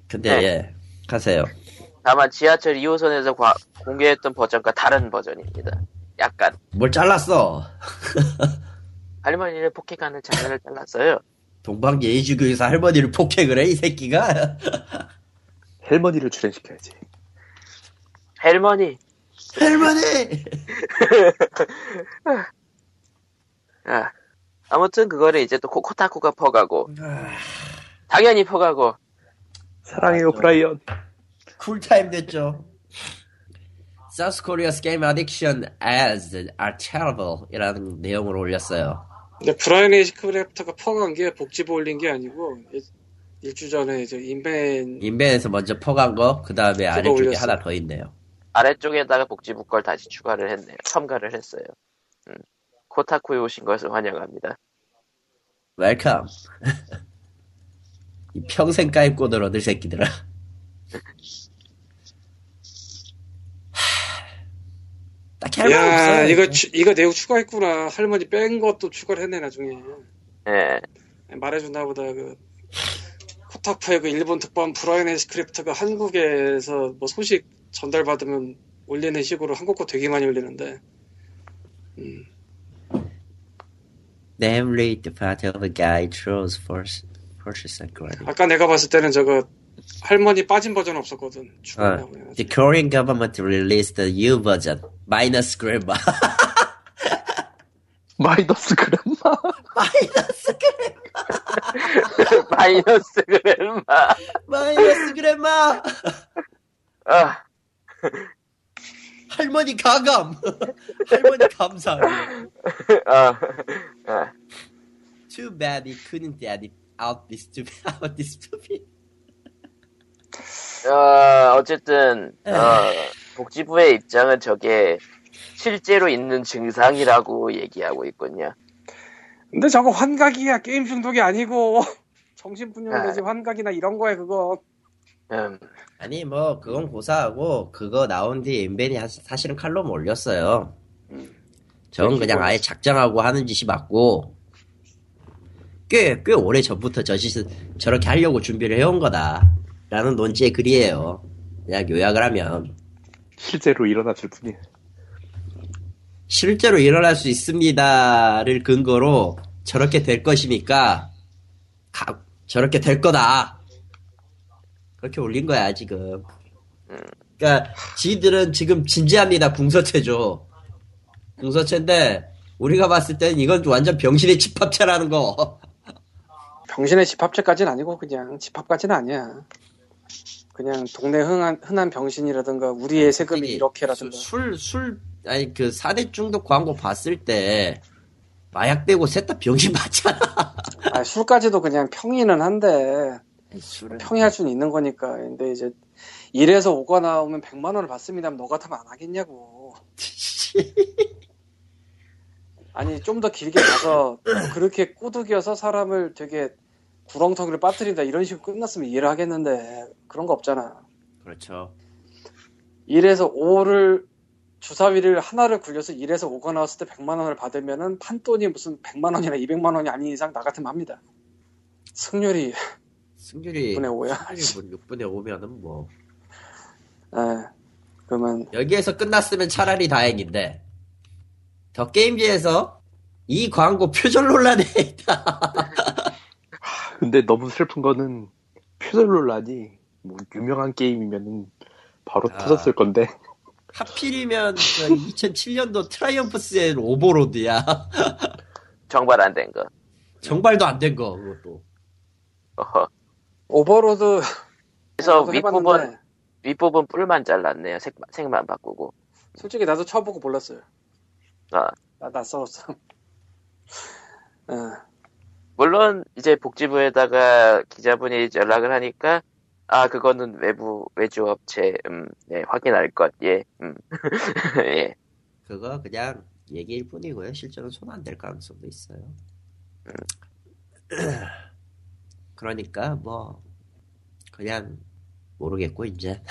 근데 네. 예 가세요. 다만 지하철 2호선에서 과- 공개했던 버전과 다른 버전입니다. 약간 뭘 잘랐어? 할머니를 폭행하는 장면을 잘랐어요. 동방 예의주교에서 할머니를 폭행을 해 이 새끼가. 헬머니를 출연시켜야지. 할머니. 할머니. 아, 아무튼 그거를 이제 또 코- 코타쿠가 퍼가고 당연히 퍼가고 사랑해요, 브라이언. 쿨타임 됐죠. South Korea's game addiction ads are terrible 이라는 내용을 올렸어요. 근데 브라이언 애쉬크래프트가 퍼간 게 복지부 올린 게 아니고 일- 일주 전에 이제 인벤 인벤에서 먼저 퍼간 거, 그 다음에 아래쪽에 올렸어. 하나 더 있네요. 아래쪽에다가 복지부 걸 다시 추가를 했네요. 첨가를 했어요. 음. 코타쿠에 오신 것을 환영합니다. Welcome. 이 평생 까입고들 얻을 새끼들아. 딱히 할말야 없어요. 이거 추- 이거 내용 추가했구나 할머니 뺀 것도 추가를 했네 나중에 예. 말해준다 보다 그 코타쿠의 그 일본 특파원 브라이언 에이시크래프터가 한국에서 뭐 소식 전달받으면 올리는 식으로 한국 거 되게 많이 올리는데 음, Namely, the part of a guy throws force, forces and gravity. 아까 내가 봤을 때는 저거 할머니 빠진 버전 없었거든 어, the Korean government released the U version, minus grammar. 마이너스 그램마. 마이너스 마이너스 그램마. 마이너스 그래마 아, 할머니 가감 할머니 감사해 아, 아. Too bad he couldn't edit out this stupid out this stupid 어, 어쨌든 어, 복지부의 입장은 저게 실제로 있는 증상이라고 얘기하고 있군요. 근데 저거 환각이야. 게임 중독이 아니고. 정신분열되지 아. 환각이나 이런 거에 그거. 음, 아니 뭐 그건 고사하고 그거 나온 뒤에 인벤이 하- 사실은 칼럼 올렸어요. 저건 그냥 아예 작정하고 하는 짓이 맞고 꽤 꽤 오래 전부터 저 짓을 저렇게 하려고 준비를 해온 거다 라는 논지의 글이에요. 그냥 요약을 하면. 실제로 일어났을 뿐이에요. 실제로 일어날 수 있습니다를 근거로 저렇게 될 것이니까 가- 저렇게 될 거다. 그렇게 올린 거야 지금. 그러니까 지들은 지금 진지합니다 궁서체죠 궁서체인데 우리가 봤을 때는 이건 완전 병신의 집합체라는 거. 병신의 집합체까지는 아니고 그냥 집합까지는 아니야. 그냥 동네 흔한, 흔한 병신이라든가 우리의 세금이 이렇게라든가 술, 술, 아니, 그, 사대 중독 광고 봤을 때, 마약 빼고 셋 다 병신 맞잖아. 아, 술까지도 그냥 평이는 한데 술은. 평이할 수는 있는 거니까 근데 이제 일에서 오거나 오면 100만 원을 받습니다 너 같으면 안 하겠냐고 아니 좀 더 길게 가서 그렇게 꼬드겨서 사람을 되게 구렁텅이를 빠뜨린다 이런 식으로 끝났으면 이해를 하겠는데 그런 거 없잖아 그렇죠. 1에서 5를 주사위를 하나를 굴려서 1에서 5가 나왔을 때 100만 원을 받으면은 판돈이 무슨 100만 원이나 200만 원이 아닌 이상 나 같으면 합니다. 승률이 승률이 6분의 5야. 6분의 5면은 뭐. 예. 그러면 여기에서 끝났으면 차라리 다행인데, 더 게임즈에서 이 광고 표절 논란에 있다. 근데 너무 슬픈 거는 표절 논란이 뭐 유명한 게임이면은 바로 아. 터졌을 건데 하필이면 2007년도 트라이엄프스의 오버로드야. 정발 안 된 거. 정발도 안 된 거, 그것도. 어허. 오버로드 그래서 윗부분 해봤는데 윗부분 뿔만 잘랐네요. 색, 색만 바꾸고. 솔직히 나도 쳐보고 몰랐어요. 아, 나 낯설었어. 예. 물론 이제 복지부에다가 기자분이 연락을 하니까 아, 그거는 외부, 외주 업체, 음, 네, 확인할 것, 예, 음. 예. 그거 그냥 얘기일 뿐이고요. 실제로 손 안 댈 가능성도 있어요. 그러니까 뭐 그냥 모르겠고 이제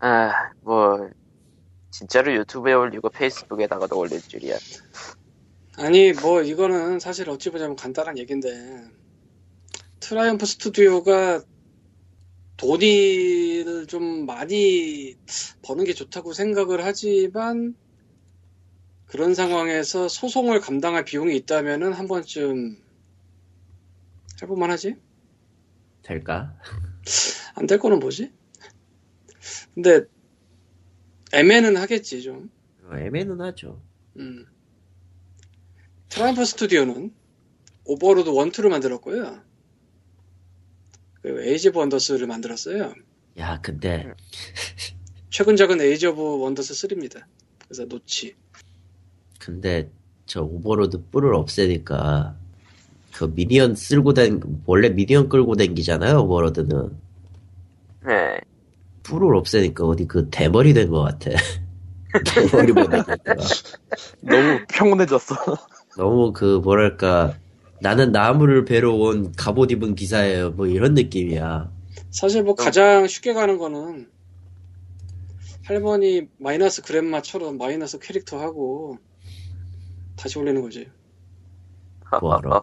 아, 뭐, 진짜로 유튜브에 올리고 페이스북에다가도 올릴 줄이야. 아니 뭐 이거는 사실 어찌 보자면 간단한 얘기인데 트라이엄프 스튜디오가 돈을 좀 많이 버는 게 좋다고 생각을 하지만 그런 상황에서 소송을 감당할 비용이 있다면은 한 번쯤 해볼만 하지? 될까? 안 될 거는 뭐지? 근데 애매는 하겠지 좀. 어, 애매는 하죠. 음. 트라이엄프 스튜디오는 오버로드 1, 2를 만들었고요. 그리고 에이지 오브 원더스를 만들었어요. 야 근데 최근작은 에이지 오브 원더스 3입니다. 그래서 노치. 근데 저 오버로드 뿔을 없애니까 그 미니언 끌고 댕 원래 미니언 끌고 댕기잖아요 오버로드는 네. 뿔을 없애니까 어디 그 대머리 된 것 같아 대머리 보니까 너무 평온해졌어. 너무 그 뭐랄까 나는 나무를 베러 온 갑옷 입은 기사예요 뭐 이런 느낌이야 사실 뭐 가장 쉽게 가는 거는 할머니 마이너스 그랜마처럼 마이너스 캐릭터 하고 다시 올리는 거지. 뭐하러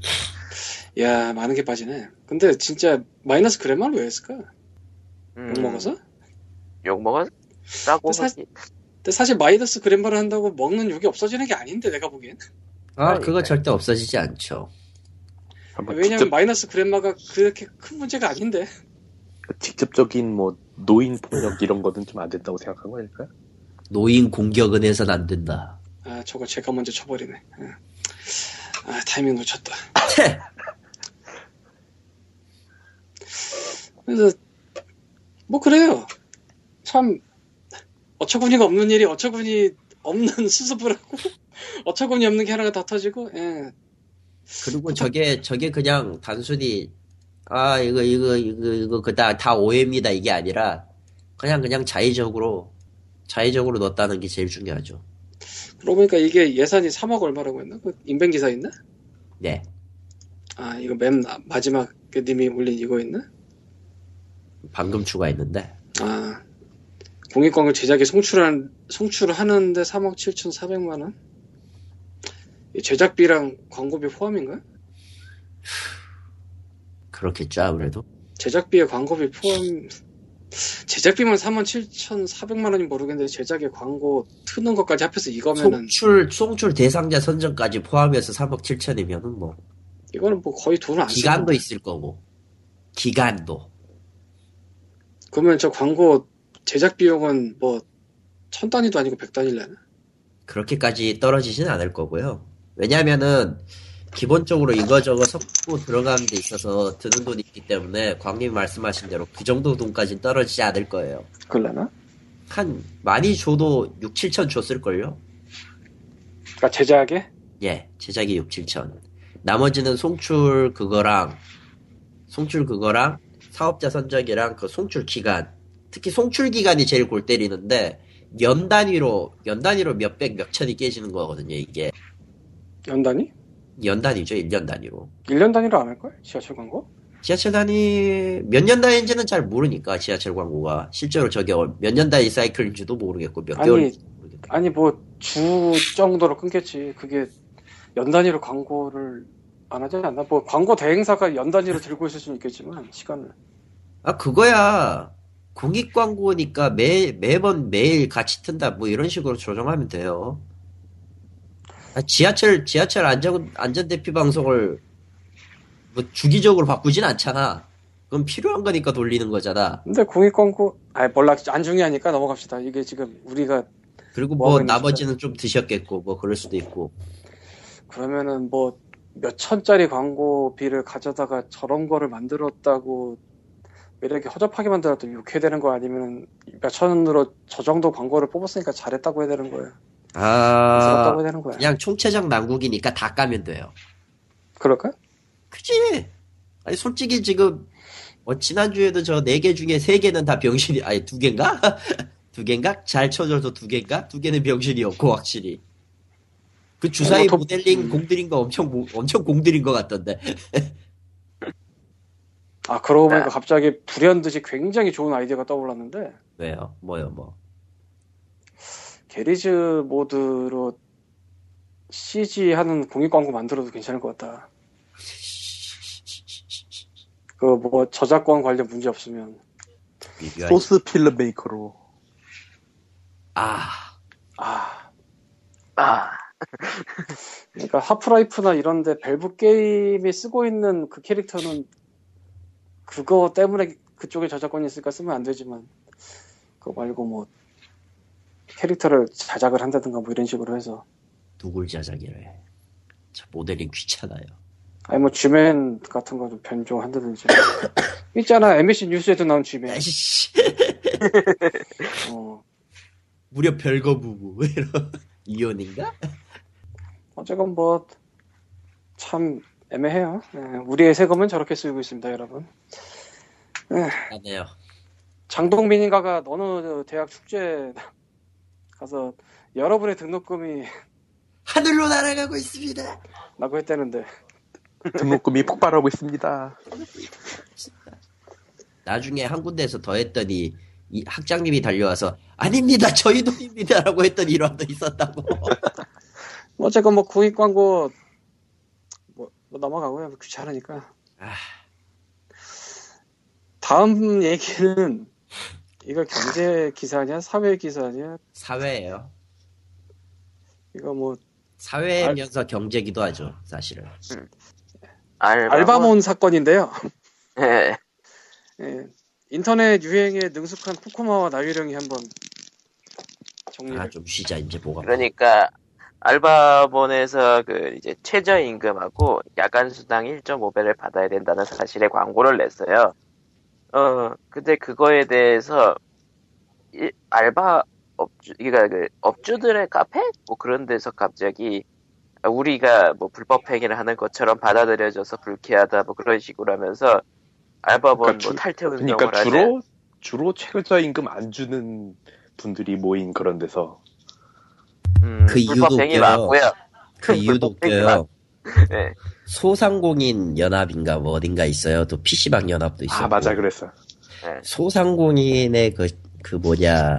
야 많은 게 빠지네. 근데 진짜 마이너스 그랜마를 왜 했을까? 음, 욕 먹어서? 욕 먹었다고 근데 사-. 근데 사실 마이너스 그랜마를 한다고 먹는 욕이 없어지는 게 아닌데 내가 보기엔. 아 그거 절대 없어지지 않죠 왜냐면 직접, 마이너스 그랜마가 그렇게 큰 문제가 아닌데. 직접적인 뭐 노인 폭력 이런 거는 좀 안 된다고 생각한 거니까. 노인 공격은 해선 안 된다 아 저거 제가 먼저 쳐버리네. 예. 아 타이밍 놓쳤다. 그래서 뭐 그래요. 참 어처구니가 없는 일이 어처구니 없는 수습을 하고 어처구니 없는 게 하나가 다 터지고 예. 그리고 저게 저게 그냥 단순히 아 이거 이거 이거 이거 그다 다 오해입니다 이게 아니라 그냥 그냥 자의적으로 자의적으로 넣었다는 게 제일 중요하죠. 그러고 보니까 이게 예산이 3억 얼마라고 했나? 그 인벤 기사 있나? 네. 아 이거 맨 나- 마지막 그 님이 올린 이거 있나? 방금 추가했는데 아 공익광고 제작에 송출한 송출을 하는데 3억 7,400만 원? 이 제작비랑 광고비 포함인가? 그렇겠죠 아무래도. 제작비에 광고비 포함 제작비만 3만 7,400만 원이 모르겠는데 제작에 광고 트는 것까지 합해서 이거면은 송출 송출 대상자 선정까지 포함해서 3억 7천이면은 뭐 이거는 뭐 거의 돈을 안 기간도 있을 거고 기간도 그러면 저 광고 제작 비용은 뭐 천 단위도 아니고 백 단위려나? 그렇게까지 떨어지지는 않을 거고요. 왜냐면은 기본적으로 이거저거 섞고 들어가는 데 있어서 드는 돈이 있기 때문에 광님 말씀하신 대로 그 정도 돈까지는 떨어지지 않을 거예요. 그럴려나? 한 많이 줘도 6, 7천 줬을걸요? 그러니까 제작에 예, 제작이 6, 7천. 나머지는 송출 그거랑 송출 그거랑 사업자 선정이랑 그 송출 기간 특히 송출 기간이 제일 골 때리는데 연 단위로 연 단위로 몇백 몇천이 깨지는 거거든요 이게 연 단위? 연 단위죠 1년 단위로 1년 단위로 안 할걸? 지하철 광고? 지하철 단위 몇 년 단위인지는 잘 모르니까 지하철 광고가 실제로 저게 몇 년 단위 사이클인지도 모르겠고 몇 아니, 개월인지 모르겠고 아니 뭐 주 정도로 끊겠지. 그게 연 단위로 광고를 안 하지 않나? 뭐 광고 대행사가 연 단위로 들고 있을 수는 있겠지만 시간을. 아 그거야 공익 광고니까 매 매번 매일 같이 튼다 뭐 이런 식으로 조정하면 돼요. 아, 지하철 지하철 안전 안전 대피 방송을 뭐 주기적으로 바꾸진 않잖아. 그건 필요한 거니까 돌리는 거잖아. 근데 공익 광고, 아 몰라 안 중요하니까 넘어갑시다. 이게 지금 우리가 그리고 뭐뭐 나머지는 좀 드셨겠고 뭐 그럴 수도 있고. 그러면은 뭐 몇 천짜리 광고비를 가져다가 저런 거를 만들었다고 왜 이렇게 허접하게 만들었다 욕해야 되는 거 아니면 몇 천으로 저 정도 광고를 뽑았으니까 잘했다고 해야 되는 거야. 아 해야 되는 거야. 그냥 총체적 난국이니까 다 까면 돼요. 그럴까? 그지? 아니 솔직히 지금 어, 지난주에도 저 네 개 중에 세 개는 다 병신이, 아니, 두 개인가? 두 개인가? 잘 쳐줘서 두 개인가? 두 개는 병신이었고, 확실히. 그 주사위 어, 더- 모델링 공들인 거 엄청, 모- 엄청 공들인 것 같던데. 아 그러고 보니까 네. 갑자기 불현듯이 굉장히 좋은 아이디어가 떠올랐는데 왜요? 뭐요, 뭐. 게리즈 모드로 CG 하는 공익 광고 만들어도 괜찮을 것 같다. 그 뭐 저작권 관련 문제 없으면. 소스 필름 메이커로 아, 아 아, 그러니까 하프라이프나 이런데 밸브 게임이 쓰고 있는 그 캐릭터는 그거 때문에 그쪽에 저작권이 있으니까 쓰면 안 되지만 그거 말고 뭐 캐릭터를 자작을 한다든가 뭐 이런 식으로 해서 누굴 자작이래. 저 모델링 귀찮아요. 아니 뭐 쥐맨 같은 거 좀 변종한다든지 있잖아 MBC 뉴스에도 나온 쥐맨 아이씨. 어, 무려 별거 부부. 이런. 이혼인가? 어쨌건 뭐 참 애매해요 예, 우리의 세금은 저렇게 쓰이고 있습니다 여러분 아네요. 장동민인가가 어느 대학 축제 가서 여러분의 등록금이 하늘로 날아가고 있습니다. 라고 했다는데 등록금이 폭발하고 있습니다. 나중에 한 군데에서 더 했더니 이 학장님이 달려와서 아닙니다 저희 돈입니다라고 했던 일화도 있었다고 어쨌건 뭐 구입 광고 뭐, 뭐 넘어가고요. 귀찮으니까. 아, 다음 얘기는 이거 경제 기사냐 사회 기사냐 사회예요. 이거 뭐 사회면서 경제기도 하죠 사실은. 알바몬. 알바몬 사건인데요. 예. 예, 인터넷 유행에 능숙한 코코마와 나유령이 한번 정리를 아좀 쉬자. 이제 뭐가 그러니까 알바몬에서 그 이제 최저임금하고 야간 수당 1.5배를 받아야 된다는 사실의 광고를 냈어요. 어 근데 그거에 대해서 이- 알바 업주 그러니까 그 업주들의 카페 뭐 그런 데서 갑자기 우리가 뭐 불법 행위를 하는 것처럼 받아들여져서 불쾌하다 뭐 그런 식으로 하면서 알바몬 그러니까 뭐 주- 탈퇴 운동을 그러니까. 주로 주로 최저 임금 안 주는 분들이 모인 그런 데서 음, 그 이유도 웃겨요. 그 이유도 웃겨요 네. 소상공인 연합인가 뭐 어딘가 있어요 또 PC방 연합도 있어요 아 맞아 그랬어. 소상공인의 그, 그 뭐냐,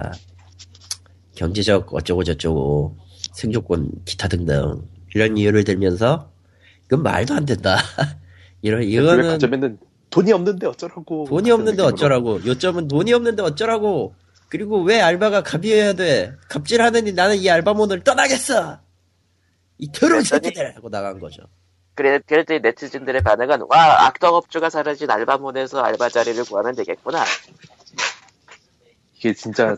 경제적 어쩌고 저쩌고, 생존권, 기타 등등, 이런 이유를 들면서, 이건 말도 안 된다. 이런, 그걸 이거는 돈이 없는데 어쩌라고. 돈이 없는데. 어쩌라고, 요점은 돈이 없는데 어쩌라고, 그리고 왜 알바가 갑이어야 돼? 갑질하느니 나는 이 알바몬을 떠나겠어! 이 더러운 새끼들! 하고 나간 거죠. 그래, 그랬더니 네티즌들의 반응은, 와, 악덕업주가 사라진 알바몬에서 알바 자리를 구하면 되겠구나. 이게 진짜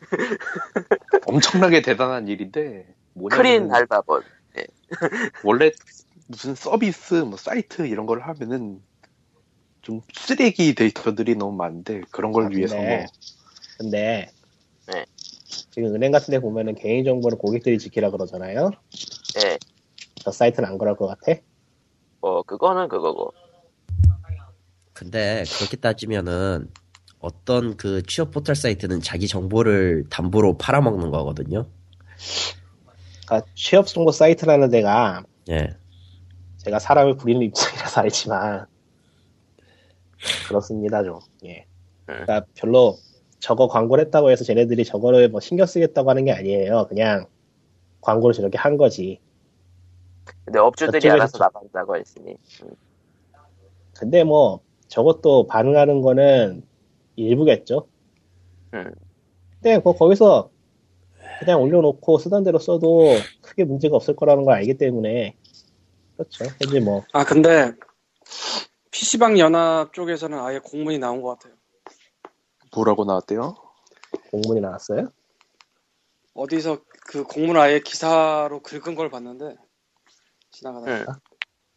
엄청나게 대단한 일인데 뭐냐면 크린 알바몬. 원래 무슨 서비스 뭐 사이트 이런 걸 하면은 좀 쓰레기 데이터들이 너무 많은데 그런 걸 아, 위해서 근데- 뭐 근데 네. 지금 은행 같은 데 보면은 개인정보를 고객들이 지키라 그러잖아요. 예, 저 사이트는 안 그럴 것 같아? 뭐, 그거는 그거고. 근데 그렇게 따지면은, 어떤 그 취업 포털 사이트는 자기 정보를 담보로 팔아먹는 거거든요. 그러니까 취업 정보 사이트라는 데가 예. 제가 사람을 부리는 입장이라서 알지만 그렇습니다 좀. 예. 그러니까 별로 저거 광고를 했다고 해서 쟤네들이 저거를 뭐 신경 쓰겠다고 하는 게 아니에요. 그냥 광고를 저렇게 한 거지. 근데 업주들이 알아서 저- 나간다고 했으니. 음, 근데 뭐 저것도 반응하는 거는 일부겠죠. 음. 근데 뭐 거기서 그냥 올려놓고 쓰던 대로 써도 크게 문제가 없을 거라는 걸 알기 때문에 그렇죠. 현재 뭐아 근데 PC방 연합 쪽에서는 아예 공문이 나온 것 같아요 뭐라고 나왔대요? 공문이 나왔어요. 어디서 그 공문 아예 기사로 긁은 걸 봤는데 지나가다가 응.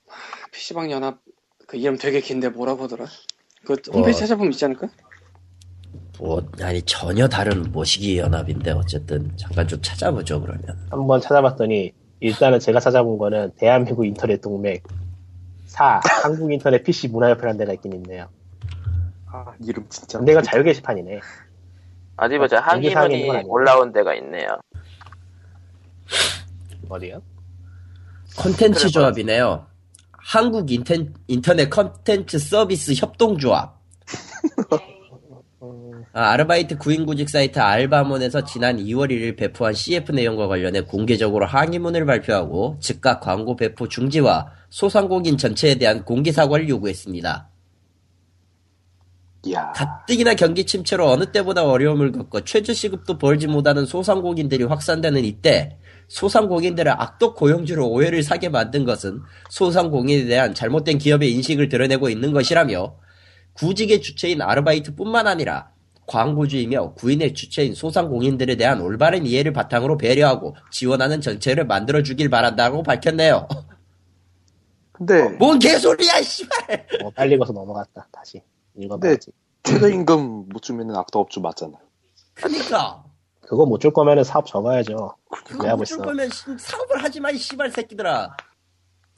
하, PC방 연합 그 이름 되게 긴데 뭐라고 하더라 그 홈페이지 뭐. 찾아보면 있지 않을까? 뭐, 아니, 전혀 다른 모시기 연합인데, 어쨌든, 잠깐 좀 찾아보죠, 그러면. 한번 찾아봤더니 일단은 제가 찾아본 거는 대한민국 인터넷 동맹 4 한국 인터넷 PC 문화협회라는 데가 있긴 있네요. 아, 이름 진짜. 이건 자유 게시판이네. 어디 보자. 아니고. 올라온 데가 있네요. 어디요? 그래, 조합이네요. 한국 인텐, 인터넷 콘텐츠 서비스 협동조합. 음, 아, 아르바이트 구인구직 사이트 알바몬에서 지난 2월 1일 배포한 CF 내용과 관련해 공개적으로 항의문을 발표하고 즉각 광고 배포 중지와 소상공인 전체에 대한 공개 사과를 요구했습니다. 이야. 가뜩이나 경기 침체로 어느 때보다 어려움을 겪고 최저 시급도 벌지 못하는 소상공인들이 확산되는 이때 소상공인들의 악덕 고용주로 오해를 사게 만든 것은 소상공인에 대한 잘못된 기업의 인식을 드러내고 있는 것이라며 구직의 주체인 아르바이트뿐만 아니라 광고주이며 구인의 주체인 소상공인들에 대한 올바른 이해를 바탕으로 배려하고 지원하는 전체를 만들어주길 바란다고 밝혔네요. 근데 뭔 개소리야, 씨발! 어, 빨리 가서 넘어갔다. 다시 읽어봐야지. 최저임금 못 주면은 악덕업주 맞잖아요. 그니까. 그거 못 줄 거면은 사업 접어야죠. 그거 내가 못줄 벌써 거면 씨, 사업을 하지 마, 이 씨발 새끼들아.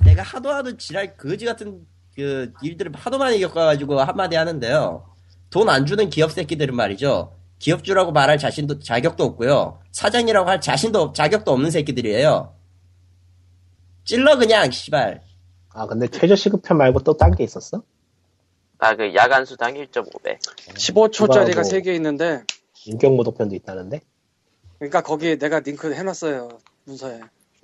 내가 하도 하도 지랄 거지 같은 그 일들을 하도 많이 겪어가지고 한마디 하는데요. 돈 안 주는 기업 새끼들은 말이죠. 기업주라고 말할 자신도 자격도 없고요. 사장이라고 할 자신도 없- 자격도 없는 새끼들이에요. 찔러 그냥 씨발. 아 근데 최저 시급편 말고 또 딴 게 있었어? 아, 그 야간 수당 1.5배. 15초짜리가 그거하고- 3개 있는데 인격모독편도 있다는데 그러니까 거기에 내가 링크 해놨어요 문서에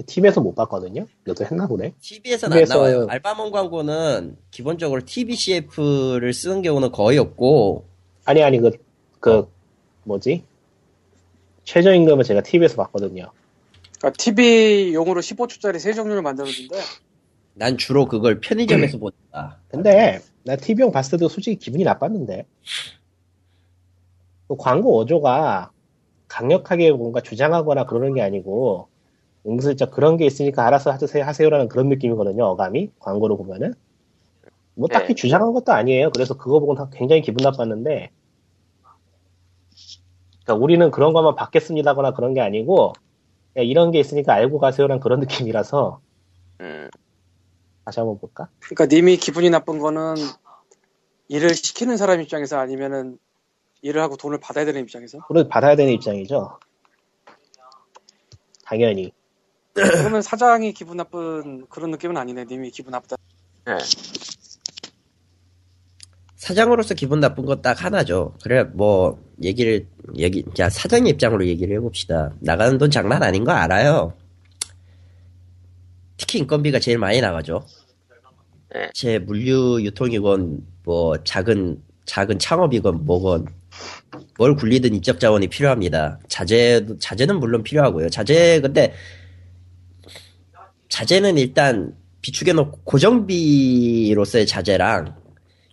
TV에서 못 봤거든요. 너도 했나 보네. TV에서는 TV에서 안 나와요. 알바몬 광고는 기본적으로 TBCF를 쓰는 경우는 거의 없고 아니 아니 그그 뭐지? 최저임금을 제가 TV에서 봤거든요. 그러니까 TV용으로 15초짜리 세 종류를 만들었는데 난 주로 그걸 편의점에서 본다. 근데 나 TV용 봤을 때도 솔직히 기분이 나빴는데. 그 광고 어조가 강력하게 뭔가 주장하거나 그러는 게 아니고 은근슬쩍 그런 게 있으니까 알아서 하세요 하세요라는 그런 느낌이거든요 어감이. 광고로 보면은. 뭐 딱히 네. 주장한 것도 아니에요. 그래서 그거 보고 다 굉장히 기분 나빴는데. 그러니까 우리는 그런 것만 받겠습니다거나 그런 게 아니고 이런 게 있으니까 알고 가세요라는 그런 느낌이라서. 음, 다시 한번 볼까? 그러니까 님이 기분이 나쁜 거는 일을 시키는 사람 입장에서 아니면은 일을 하고 돈을 받아야 되는 입장에서 그걸 받아야 되는 입장이죠. 당연히. 그러면 사장이 기분 나쁜 그런 느낌은 아니네 님이 기분 나쁘다 예. 사장으로서 기분 나쁜 건 딱 하나죠. 그래, 뭐, 얘기를, 얘기, 자, 사장 입장으로 얘기를 해봅시다. 나가는 돈 장난 아닌 거 알아요. 특히 인건비가 제일 많이 나가죠. 네. 제 물류 유통이건, 뭐, 작은, 작은 창업이건 뭐건, 뭘 굴리든 인적 자원이 필요합니다. 자재, 자재는 물론 필요하고요. 자재, 근데, 자재는 일단 비축해놓고 고정비로서의 자재랑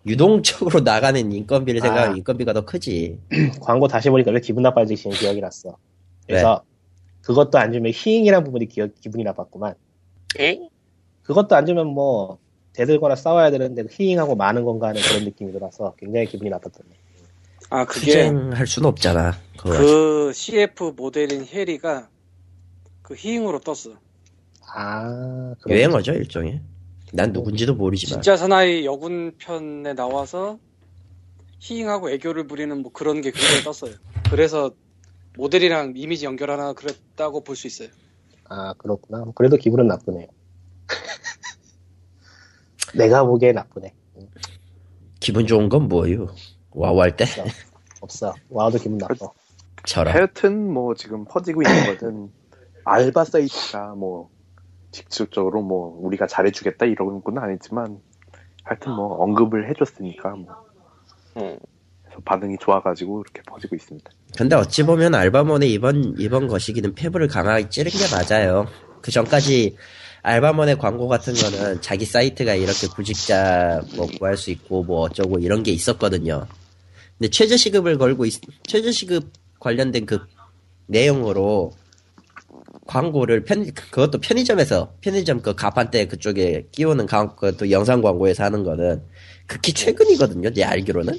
유동적으로 나가는 인건비를 생각하면 아. 인건비가 더 크지. 광고 다시 보니까 왜 기분 나빠지시는 기억이 났어. 그래서 그것도 안 주면 히잉이라는 부분이 기억, 기분이 나빴구만. 에? 그것도 안 주면 뭐 대들거나 싸워야 되는데 히잉하고 많은 건가 하는 그런 느낌이 들어서 굉장히 기분이 나빴던데. 아 그게 투쟁할 수는 없잖아. 그거 그 CF 모델인 혜리가 그 히잉으로 떴어 아, 유행어죠 일종의. 난 누군지도 모르지만. 진짜 사나이 여군 편에 나와서 히잉하고 애교를 부리는 뭐 그런 게 굉장히 떴어요 그래서 모델이랑 이미지 연결하나 그랬다고 볼 수 있어요 아, 그렇구나. 그래도 기분은 나쁘네요. 내가 보기에 나쁘네. 기분 좋은 건 뭐요? 와우 할 때? 없어. 와도 기분 나빠. 저런. 하여튼 뭐 지금 퍼지고 있는 것은 알바 사이트가 뭐 직접적으로 뭐 우리가 잘해주겠다 이런 건 아니지만 하여튼 뭐 언급을 해줬으니까 뭐 음. 반응이 좋아가지고 이렇게 퍼지고 있습니다. 근데 어찌 보면 알바몬의 이번 이번 거시기는 폐부를 강하게 찌른 게 맞아요. 그 전까지 알바몬의 광고 같은 거는 자기 사이트가 이렇게 구직자 뭐 구할 수 있고 뭐 어쩌고 이런 게 있었거든요. 근데 최저 시급을 걸고 있- 최저 시급 관련된 그 내용으로 광고를 편 그것도 편의점에서 편의점 그 가판대 그쪽에 끼우는 광 그또 영상 광고에서 하는 거는 극히 최근이거든요. 내 알기로는.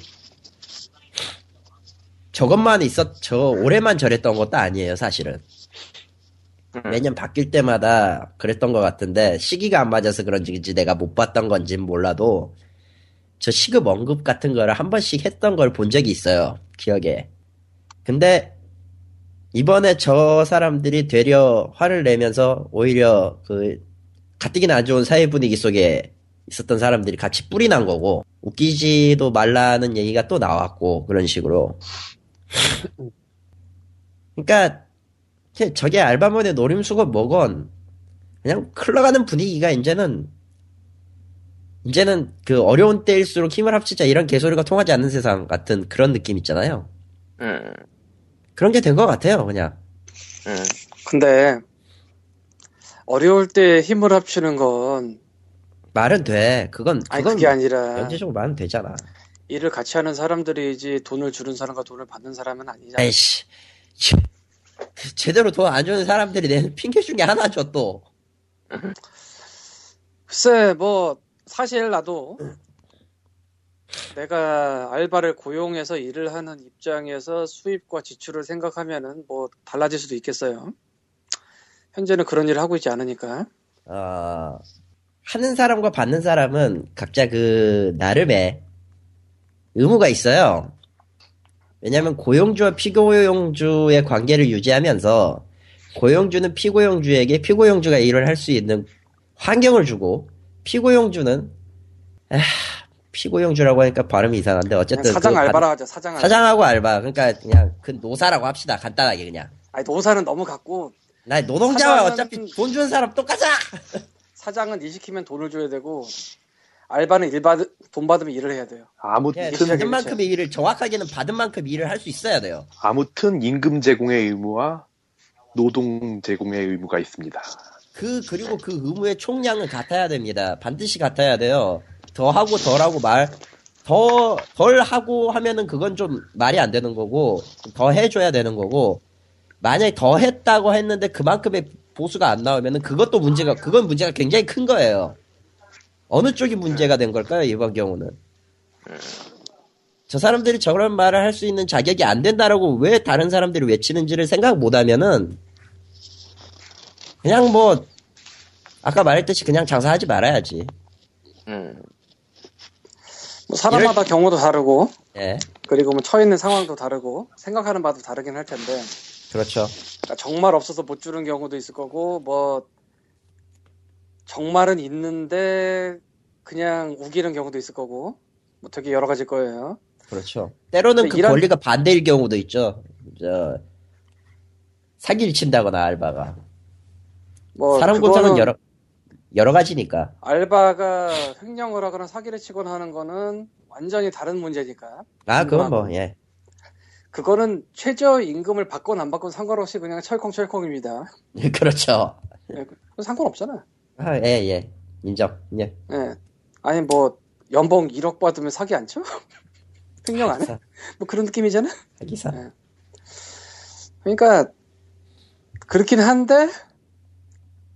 저것만 있었, 저, 올해만 저랬던 것도 아니에요, 사실은. 음. 매년 바뀔 때마다 그랬던 것 같은데, 시기가 안 맞아서 그런지 내가 못 봤던 건진 몰라도, 저 시급 언급 같은 거를 한 번씩 했던 걸 본 적이 있어요. 기억에. 근데 이번에 저 사람들이 되려 화를 내면서 오히려 그 가뜩이나 안 좋은 사회 분위기 속에 있었던 사람들이 같이 뿔이 난 거고 웃기지도 말라는 얘기가 또 나왔고 그런 식으로 그러니까 저게 알바몬의 노림수건 뭐건 그냥 흘러가는 분위기가 이제는 이제는 그 어려운 때일수록 힘을 합치자 이런 개소리가 통하지 않는 세상 같은 그런 느낌 있잖아요. 음, 그런 게 된 것 같아요, 그냥. 음. 근데 어려울 때 힘을 합치는 건 말은 돼. 그건 아니 그건 그게 아니라 경제적으로 말은 되잖아. 일을 같이 하는 사람들이지 돈을 주는 사람과 돈을 받는 사람은 아니잖아. 에이씨. 참. 제대로 돈 안 주는 사람들이 내는 핑계 중에 하나죠, 또. 글쎄 뭐 사실 나도 내가 알바를 고용해서 일을 하는 입장에서 수입과 지출을 생각하면은 뭐 달라질 수도 있겠어요. 현재는 그런 일을 하고 있지 않으니까. 어, 하는 사람과 받는 사람은 각자 그, 나름의 의무가 있어요. 왜냐면 고용주와 피고용주의 관계를 유지하면서 고용주는 피고용주에게 피고용주가 일을 할 수 있는 환경을 주고 피고용주는 에휴, 피고용주라고 하니까 발음이 이상한데 어쨌든 사장 그 받- 알바라 하자. 사장 알바. 사장하고 알바 그러니까 그냥 그 노사라고 합시다 간단하게 그냥 아니 노사는 너무 같고 나 노동자와 사장은- 어차피 돈 주는 사람 똑같아 사장은 일 시키면 돈을 줘야 되고 알바는 일 받, 돈 받으면 일을 해야 돼요. 아무튼 예. 받은 만큼의 일을 정확하게는 받은 만큼 일을 할 수 있어야 돼요 아무튼 임금 제공의 의무와 노동 제공의 의무가 있습니다. 그 그리고 그 의무의 총량은 같아야 됩니다 반드시 같아야 돼요 더 하고 덜 하고 말 더 덜 하고 하면은 그건 좀 말이 안 되는 거고 더 해줘야 되는 거고 만약에 더 했다고 했는데 그만큼의 보수가 안 나오면은 그것도 문제가 그건 문제가 굉장히 큰 거예요 어느 쪽이 문제가 된 걸까요 이번 경우는 저 사람들이 저런 말을 할 수 있는 자격이 안 된다라고 왜 다른 사람들이 외치는지를 생각 못 하면은 그냥 뭐 아까 말했듯이 그냥 장사하지 말아야지. 음. 뭐 사람마다 경우도 다르고 예, 그리고 뭐 처해 있는 상황도 다르고 생각하는 바도 다르긴 할 텐데 그렇죠. 그러니까 정말 없어서 못 주는 경우도 있을 거고 뭐 정말은 있는데 그냥 우기는 경우도 있을 거고 뭐 되게 여러 가지일 거예요. 그렇죠. 때로는 그 이런- 권리가 반대일 경우도 있죠. 저 사기를 친다거나 알바가 뭐 사람 고장은 여러 여러 가지니까. 알바가 횡령을 하거나 사기를 치거나 하는 거는 완전히 다른 문제니까. 아 그건 뭐 예. 그거는 최저 임금을 받건 안 받건 상관없이 그냥 철컹철컹입니다. 그렇죠. 예, 상관없잖아. 아, 예, 예. 인정. 예. 예. 아니 뭐 연봉 1억 받으면 사기 안 쳐? 횡령 안 해? 뭐 그런 느낌이잖아. 사기사. 예. 그러니까 그렇긴 한데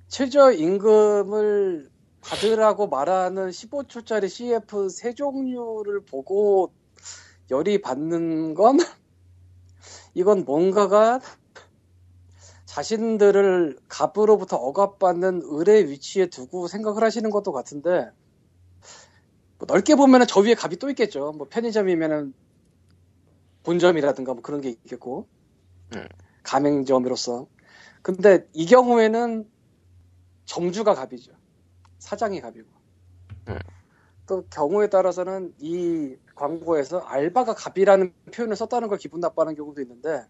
최저 임금을 받으라고 말하는 15초짜리 CF 세 종류를 보고 열이 받는 건 이건 뭔가가 자신들을 갑으로부터 억압받는 을의 위치에 두고 생각을 하시는 것도 같은데 뭐 넓게 보면은 저 위에 갑이 또 있겠죠. 뭐 편의점이면은 본점이라든가 뭐 그런 게 있겠고 음. 가맹점으로서 근데 이 경우에는 점주가 갑이죠. 사장이 갑이고. 음. 또 경우에 따라서는 이 광고에서 알바가 갑이라는 표현을 썼다는 걸 기분 나빠하는 경우도 있는데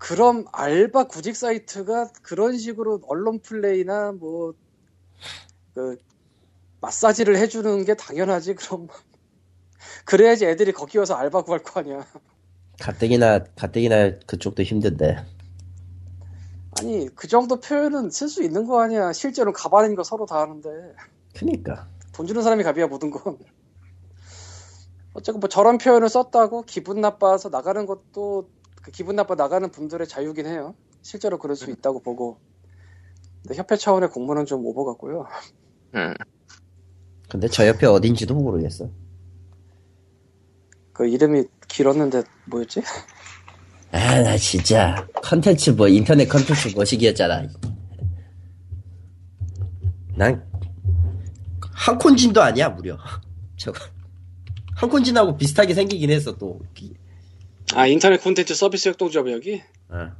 그럼 알바 구직 사이트가 그런 식으로 언론 플레이나 뭐 그 마사지를 해주는 게 당연하지 그럼. 그래야지 애들이 거기 와서 알바 구할 거 아니야. 가뜩이나 가뜩이나 그쪽도 힘든데. 아니 그 정도 표현은 쓸 수 있는 거 아니야. 실제로 가발인 거 서로 다 하는데. 그니까. 돈 주는 사람이 갑이야 모든 건. 어쨌든 뭐 저런 표현을 썼다고 기분 나빠서 나가는 것도 그 기분 나빠 나가는 분들의 자유긴 해요 실제로 그럴 수 있다고 보고 근데 협회 차원의 공문은 좀 오버 같고요 음. 근데 저 옆에 어딘지도 모르겠어. 그 이름이 길었는데 뭐였지? 아, 나 진짜 컨텐츠 뭐 인터넷 컨텐츠 뭐시기였잖아. 난 한콘진도 아니야 무려. 저거 한콘진하고 비슷하게 생기긴 했어 또. 비- 아 인터넷 콘텐츠 서비스 협동조합 여기 어.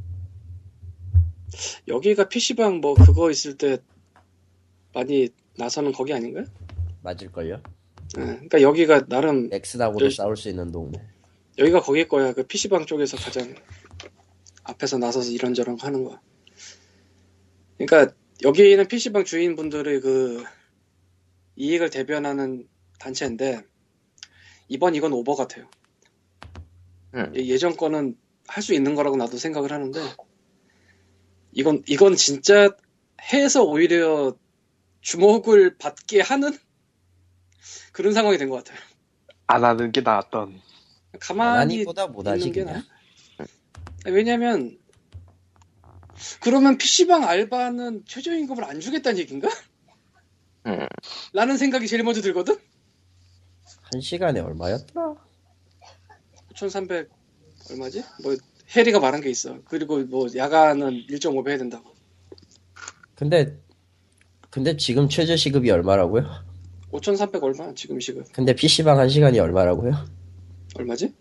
여기가 PC방 뭐 그거 있을 때 많이 나서는 거기 아닌가요? 맞을걸요? 예, 그러니까 여기가 나름 엑스하고도 열- 싸울 수 있는 동네. 여기가 거길 거야. 그 PC방 쪽에서 가장 앞에서 나서서 이런저런 하는 거. 그러니까 여기는 PC방 주인분들의 그 이익을 대변하는 단체인데 이번 이건 오버 같아요. 음. 예- 예전 거는 할 수 있는 거라고 나도 생각을 하는데 이건 이건 진짜 해서 오히려 주목을 받게 하는 그런 상황이 된 것 같아요. 안 하는 게 나았던. 가만히 아니보다 못하지 게 그냥. 나아. 왜냐면 그러면 PC방 알바는 최저임금을 안 주겠다는 얘기인가? 음. 라는 생각이 제일 먼저 들거든? 한 시간에 얼마였더라? 9,300 얼마지? 뭐 해리가 말한 게 있어. 그리고 뭐 야간은 1.5배 해야 된다고. 근데 근데 지금 최저 시급이 얼마라고요? 5,300 얼마? 지금 시급 근데 PC방 한 시간이 얼마라고요? 얼마지?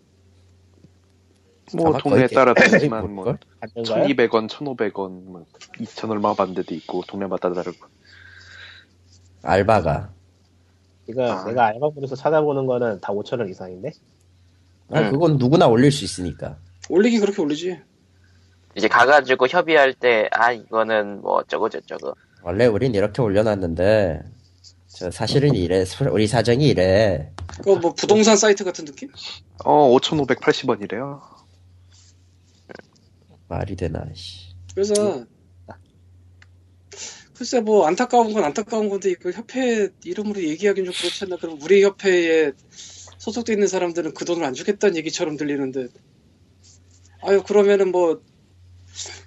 뭐 동네에 따라 다르지만 뭐 뭘걸? 받는가요? 1200원, 1500원, 뭐 2000 얼마 받는 데도 있고 동네마다 다르고. 알바가. 이거 아. 내가 알바분에서 찾아보는 거는 다 5천 원 이상인데. 아, 음. 그건 누구나 올릴 수 있으니까. 올리긴 그렇게 올리지. 이제 가가지고 협의할 때, 아, 이거는 뭐 어쩌고 저쩌고. 원래 우린 이렇게 올려놨는데 저 사실은 이래 우리 사정이 이래 그거 뭐 부동산 사이트 같은 느낌? 어, 5580원이래요. 말이 되나 씨. 그래서 글쎄 뭐 안타까운 건 안타까운 건데 이걸 협회 이름으로 얘기하기는 좀 그렇지 않나 그럼 우리 협회에 소속돼 있는 사람들은 그 돈을 안 주겠다는 얘기처럼 들리는데 아유 그러면은 뭐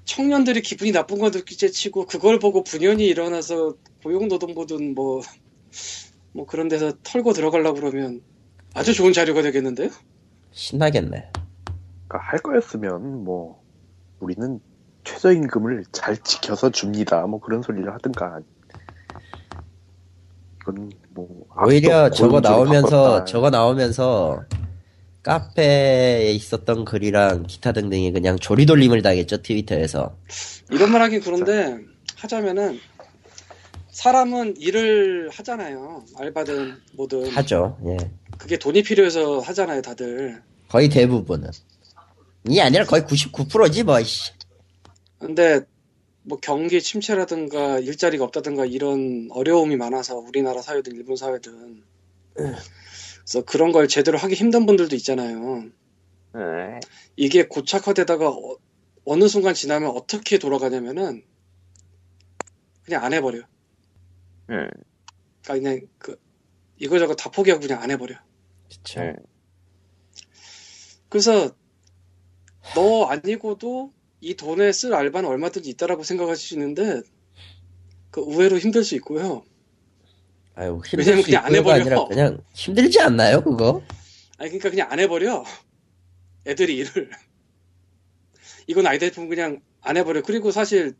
청년들이 기분이 나쁜 거 느끼지 치고 그걸 보고 분연이 일어나서 고용노동부든 뭐 뭐 그런 데서 털고 들어가려고 그러면 아주 좋은 자료가 되겠는데요? 신나겠네 그러니까 할 거였으면 뭐 우리는 최저임금을 잘 지켜서 줍니다. 뭐 그런 소리를 하든가. 이건 뭐 오히려 저거 나오면서 바꿨다. 저거 나오면서 카페에 있었던 글이랑 기타 등등이 그냥 조리돌림을 당했죠 트위터에서 이런 말 하긴 그런데 하자면은 사람은 일을 하잖아요. 알바든 뭐든 하죠 예 그게 돈이 필요해서 하잖아요, 다들. 거의 대부분은 이 아니라 거의 99%지 뭐 씨. 근데 뭐 경기 침체라든가 일자리가 없다든가 이런 어려움이 많아서 우리나라 사회든 일본 사회든 그래서 그런 걸 제대로 하기 힘든 분들도 있잖아요. 네. 이게 고착화되다가 어, 어느 순간 지나면 어떻게 돌아가냐면은 그냥 안 해버려. 음. 그러니까 그냥 그 이거저거 다 포기하고 그냥 안 해버려. 그쵸 음. 그래서 너 아니고도 이 돈에 쓸 알바는 얼마든지 있다라고 생각하실 수 있는데 그 의외로 힘들 수 있고요. 아유 힘들 왜냐면 수 그냥 안 해버려. 아니라 그냥 힘들지 않나요 그거? 아니 그러니까 그냥 안 해버려. 애들이 일을 이건 아니다 싶으면 그냥 안 해버려. 그리고 사실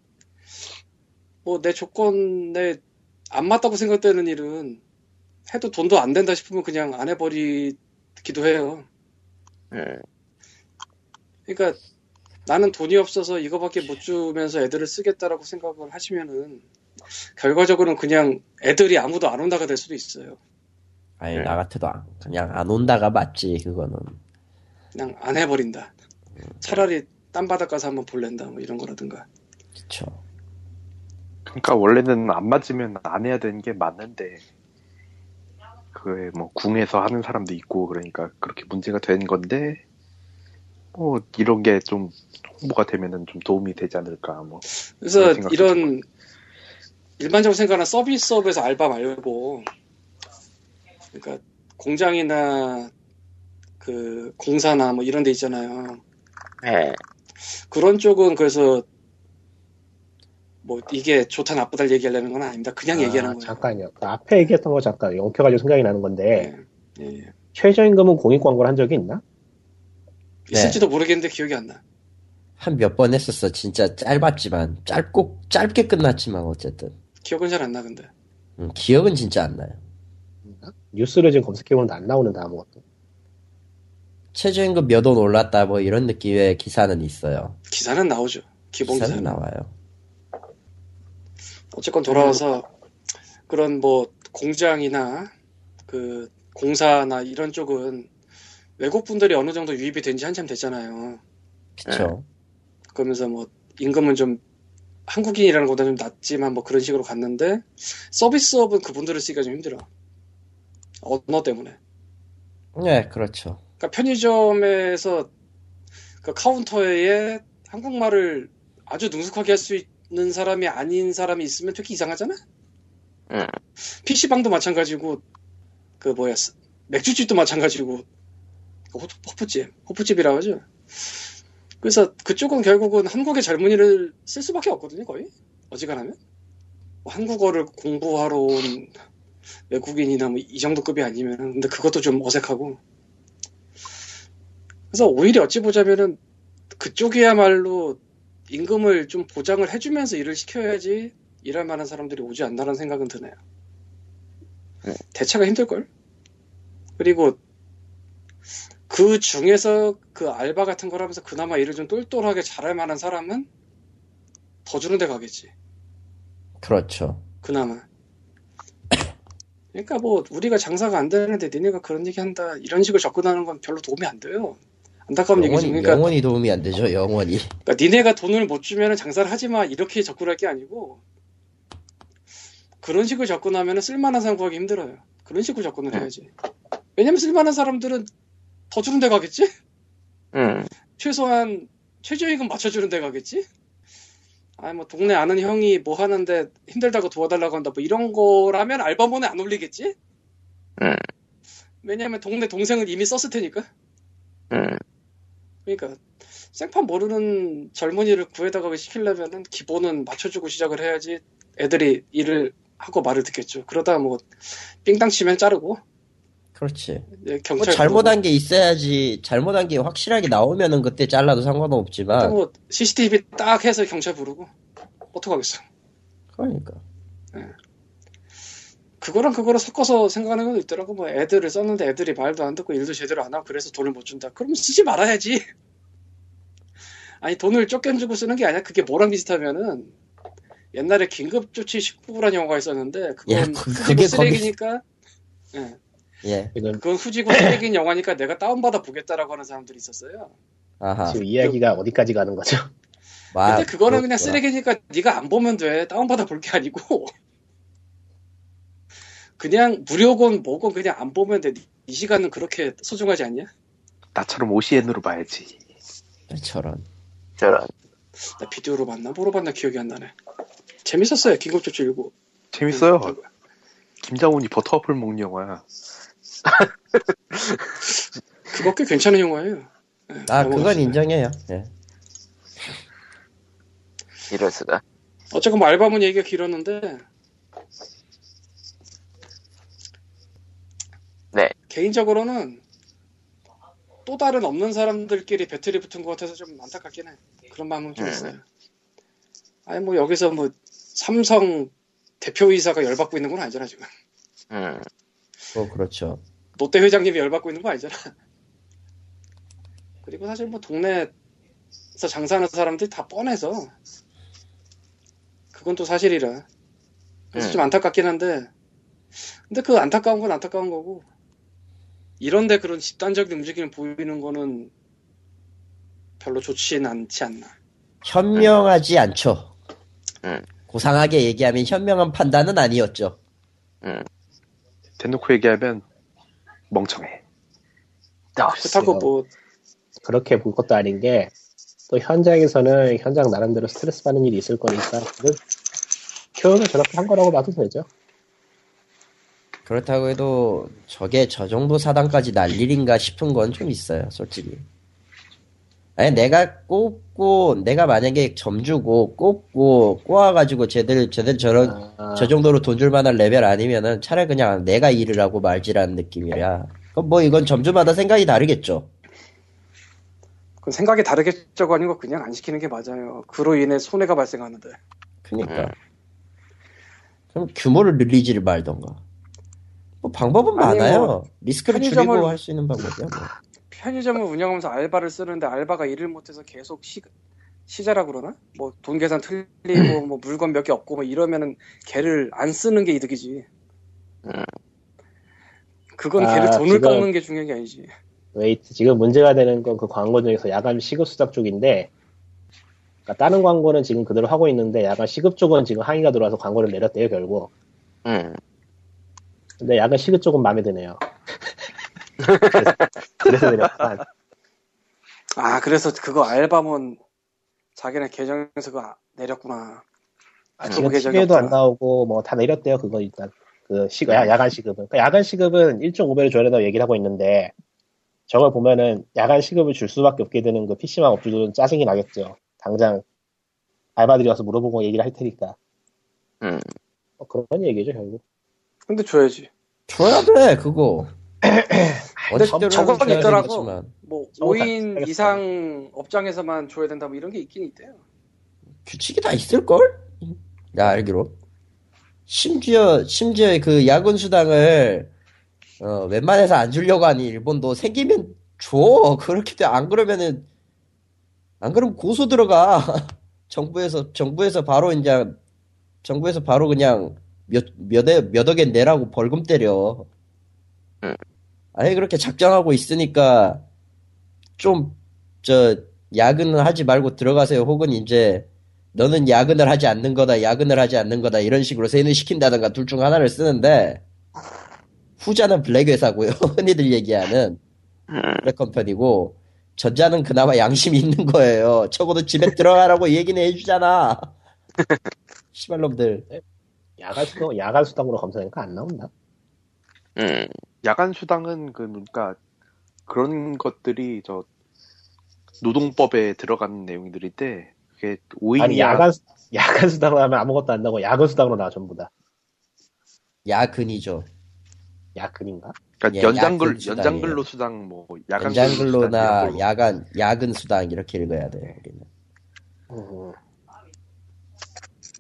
뭐 내 조건에 안 맞다고 생각되는 일은 해도 돈도 안 된다 싶으면 그냥 안 해버리기도 해요. 음. 그러니까 나는 돈이 없어서 이거밖에 못 주면서 애들을 쓰겠다라고 생각을 하시면은 결과적으로는 그냥 애들이 아무도 안 온다가 될 수도 있어요. 아니 네. 나 같아도 안- 그냥 안 온다가 맞지 그거는 그냥 안 해버린다. 차라리 딴 바닥 가서 한번 볼랜다 뭐 이런 거라든가. 그쵸 그러니까 원래는 안 맞으면 안 해야 되는 게 맞는데 그에 뭐 궁에서 하는 사람도 있고 그러니까 그렇게 문제가 되는 건데 뭐 이런 게 좀 홍보가 되면은 좀 도움이 되지 않을까 뭐 그래서 이런 일반적으로 생각하는 서비스업에서 알바 말고 그러니까 공장이나 그 공사나 뭐 이런 데 있잖아요. 네. 그런 쪽은 그래서 뭐 이게 좋다 나쁘다 얘기하려는 건 아닙니다. 그냥 얘기하는 아, 거예요. 잠깐요. 그 앞에 얘기했던 거 잠깐 영표가지고 생각이 나는 건데 예, 예. 최저임금은 공익 광고를 한 적이 있나? 있을지도 모르겠는데 기억이 안 나. 한 몇 번 했었어 진짜 짧았지만 짧고 짧게 끝났지만 어쨌든 기억은 잘 안 나 근데. 음, 기억은 진짜 안 나요 뉴스를 지금 검색해보는데 안 나오는데 아무것도. 최저임금 몇 원 올랐다 뭐 이런 느낌의 기사는 있어요. 기사는 나오죠. 기본 기사는 기사는. 나와요. 어쨌건 돌아와서 그런 뭐 공장이나 그 공사나 이런 쪽은 외국 분들이 어느 정도 유입이 된 지 한참 됐잖아요. 그쵸. 그러면서 뭐 임금은 좀 한국인이라는 것보다 좀 낮지만 뭐 그런 식으로 갔는데 서비스업은 그분들을 쓰기가 좀 힘들어. 언어 때문에. 네, 그렇죠. 그러니까 편의점에서 그 카운터에 한국말을 아주 능숙하게 할 수 있는 사람이 아닌 사람이 있으면 되게 이상하잖아? 응. PC방도 마찬가지고, 그 뭐야, 맥주집도 마찬가지고, 그 호- 호프집, 호프집이라고 하죠. 그래서 그쪽은 결국은 한국의 젊은이를 쓸 수밖에 없거든요, 거의. 어지간하면. 뭐 한국어를 공부하러 온 외국인이나 뭐 이 정도 급이 아니면, 근데 그것도 좀 어색하고. 그래서 오히려 어찌 보자면은 그쪽이야말로 임금을 좀 보장을 해주면서 일을 시켜야지 일할 만한 사람들이 오지 않나라는 생각은 드네요. 네. 대체가 힘들걸? 그리고 그 중에서 그 알바 같은 걸 하면서 그나마 일을 좀 똘똘하게 잘할 만한 사람은 더 주는 데 가겠지. 그렇죠. 그나마. 그러니까 뭐 우리가 장사가 안 되는데 니네가 그런 얘기 한다 이런 식으로 접근하는 건 별로 도움이 안 돼요. 안타까운 얘기지. 영원히, 그러니까 영원히 도움이 안 되죠, 영원히. 그러니까 니네가 돈을 못 주면 장사를 하지 마 이렇게 접근할 게 아니고 그런 식으로 접근하면 쓸만한 사람 구하기 힘들어요. 그런 식으로 접근을 해야지. 왜냐면 쓸만한 사람들은 더 주는 데 가겠지? 응. 최소한 최저임금 맞춰주는 데 가겠지? 아, 뭐 동네 아는 형이 뭐 하는데 힘들다고 도와달라고 한다 뭐 이런 거라면 알바몬에 안 올리겠지? 응. 왜냐면 동네 동생은 이미 썼을 테니까. 응. 그러니까 생판 모르는 젊은이를 구해다가 시키려면은 기본은 맞춰주고 시작을 해야지 애들이 일을 하고 말을 듣겠죠. 그러다 뭐 삥땅 치면 자르고 그렇지. 예, 뭐 경찰 잘못한 게 있어야지, 잘못한 게 확실하게 나오면은 그때 잘라도 상관은 없지만, 뭐 CCTV 딱 해서 경찰 부르고 어떡하겠어. 그러니까. 그거랑 그거를 섞어서 생각하는 건 있더라고. 뭐 애들을 썼는데 애들이 말도 안 듣고 일도 제대로 안 하고 그래서 돈을 못 준다. 그러면 쓰지 말아야지. 아니 돈을 쫓겨주고 쓰는 게 아니야. 그게 뭐랑 비슷하면은 옛날에 긴급조치 19부라는 영화가 있었는데 그건 야, 그- 그게 쓰레기니까 예, 예. 지금, 그건 후지고 쓰레기인 영화니까 내가 다운받아 보겠다라고 하는 사람들이 있었어요. 아하. 지금 이야기가 어디까지 가는 거죠? 와, 근데 그거는 그냥 아, 그렇구나. 쓰레기니까 네가 안 보면 돼. 다운받아 볼 게 아니고 그냥 무료건 뭐건 그냥 안 보면 돼. 이 시간은 그렇게 소중하지 않냐? 나처럼 OCN으로 봐야지. 저런. 저런. 나 비디오로 봤나? 뭐로 봤나 기억이 안 나네. 재밌었어요. 긴급조치 일고. 재밌어요. 음, 김장훈이 버터애플 먹는 영화야. 그거 꽤 괜찮은 영화예요. 예, 아, 그건. 인정해요. 예. 이럴 수가. 어쨌건 뭐 알바문 얘기가 길었는데. 네. 개인적으로는 또 다른 없는 사람들끼리 배틀이 붙은 것 같아서 좀 안타깝긴 해. 그런 마음은 좀 음. 있어요. 아니 뭐 여기서 뭐 삼성 대표이사가 열받고 있는 건 아니잖아 지금. 응. 뭐, 그렇죠. 롯데 회장님이 열받고 있는 거 아니잖아. 그리고 사실 뭐 동네에서 장사하는 사람들이 다 뻔해서 그건 또 사실이라. 그래서 음. 좀 안타깝긴 한데 근데 그 안타까운 건 안타까운 거고 이런데 그런 집단적인 움직임을 보이는 거는 별로 좋지는 않지 않나. 현명하지 않죠. 음. 고상하게 얘기하면 현명한 판단은 아니었죠. 대놓고 얘기하면 멍청해. 그렇다고 뭐 그렇게 볼 것도 아닌 게, 또 현장에서는 현장 나름대로 스트레스 받는 일이 있을 거니까, 그 교육을 저렇게 한 거라고 봐도 되죠. 그렇다고 해도 저게 저 정도 사단까지 날 일인가 싶은 건 좀 있어요, 솔직히. 아니, 내가 꼽고, 내가 만약에 점주고, 꼽고, 꼬아가지고 쟤들, 쟤들 저런, 아, 저 정도로 돈 줄 만한 레벨 아니면은 차라리 그냥 내가 일을 하고 말지라는 느낌이라. 그럼 뭐 이건 점주마다 생각이 다르겠죠. 그 생각이 다르겠죠가 아니고 그냥 안 시키는 게 맞아요. 그로 인해 손해가 발생하는데. 그니까. 음. 그럼 규모를 늘리지를 말던가. 뭐 방법은 아니, 많아요. 뭐 리스크를 편의점을- 줄이고 할 수 있는 방법이야. 뭐. 편의점을 운영하면서 알바를 쓰는데 알바가 일을 못해서 계속 시, 시자라 그러나? 뭐 돈 계산 틀리고 뭐 물건 몇 개 없고 뭐 이러면은 걔를 안 쓰는 게 이득이지. 그건 아, 걔를 돈을 지금- 깎는 게 중요한 게 아니지. 웨이트 지금 문제가 되는 건 그 광고 중에서 야간 시급 수당 쪽인데 그러니까 다른 광고는 지금 그대로 하고 있는데 야간 시급 쪽은 지금 항의가 들어와서 광고를 내렸대요 결국 음. 근데 야간 시급 쪽은 마음에 드네요 그래서, 내렸구만 아 그래서 그거 알바몬 자기네 계정에서 그거 내렸구나. 아, 지금 계정이 TV에도 안. 나오고 뭐 다 내렸대요 그거 일단 그 시, 야, 야간 시급은 그러니까 야간 시급은 1.5배를 줘야 된다고 얘기를 하고 있는데 저걸 보면은 야간 시급을 줄 수밖에 없게 되는 그 PC방 업주들은 짜증이 나겠죠 당장 알바들이 와서 물어보고 얘기를 할 테니까 음. 뭐 그런 얘기죠 결국 근데 줘야지. 줘야 돼 그거. 어디대로 저건 있더라고. 뭐 저거 다 5인 알겠어요. 이상 업장에서만 줘야 된다 뭐 이런 게 있긴 있대요. 규칙이 다 있을 걸? 나 알기로. 심지어, 심지어 그 야근 수당을, 어, 웬만해서 안 주려고 하니 일본도 생기면 줘. 그렇게 돼. 안 그러면은, 안 그러면 고소 들어가. 정부에서, 정부에서 바로 이제, 정부에서 바로 그냥 몇, 몇, 에- 몇 억엔 내라고 벌금 때려. 응. 아예 그렇게 작정하고 있으니까, 좀, 저, 야근은 하지 말고 들어가세요. 혹은 이제, 너는 야근을 하지 않는 거다, 야근을 하지 않는 거다, 이런 식으로 세뇌 시킨다던가 둘 중 하나를 쓰는데, 후자는 블랙 회사고요. 흔히들 얘기하는 음. 블랙 컴퍼니고, 전자는 그나마 양심이 있는 거예요. 적어도 집에 들어가라고 얘기는 해주잖아. 시발놈들. 야간 수당 야간 수당으로 검색하니까 안 나온다 음. 야간 수당은 그 그러니까 그런 것들이 저 노동법에 들어가는 내용들인데 그게 5인 아니 이하 야간 야간 수당으로 하면 아무것도 안 나고 야근 수당으로 나와 전부 다 야근이죠. 야근인가? 그러니까 예, 연장근. 연장근로 수당 뭐 야간 연장근로나 수당 야간, 야근 수당 이렇게 읽어야 돼요. 우리는. 음,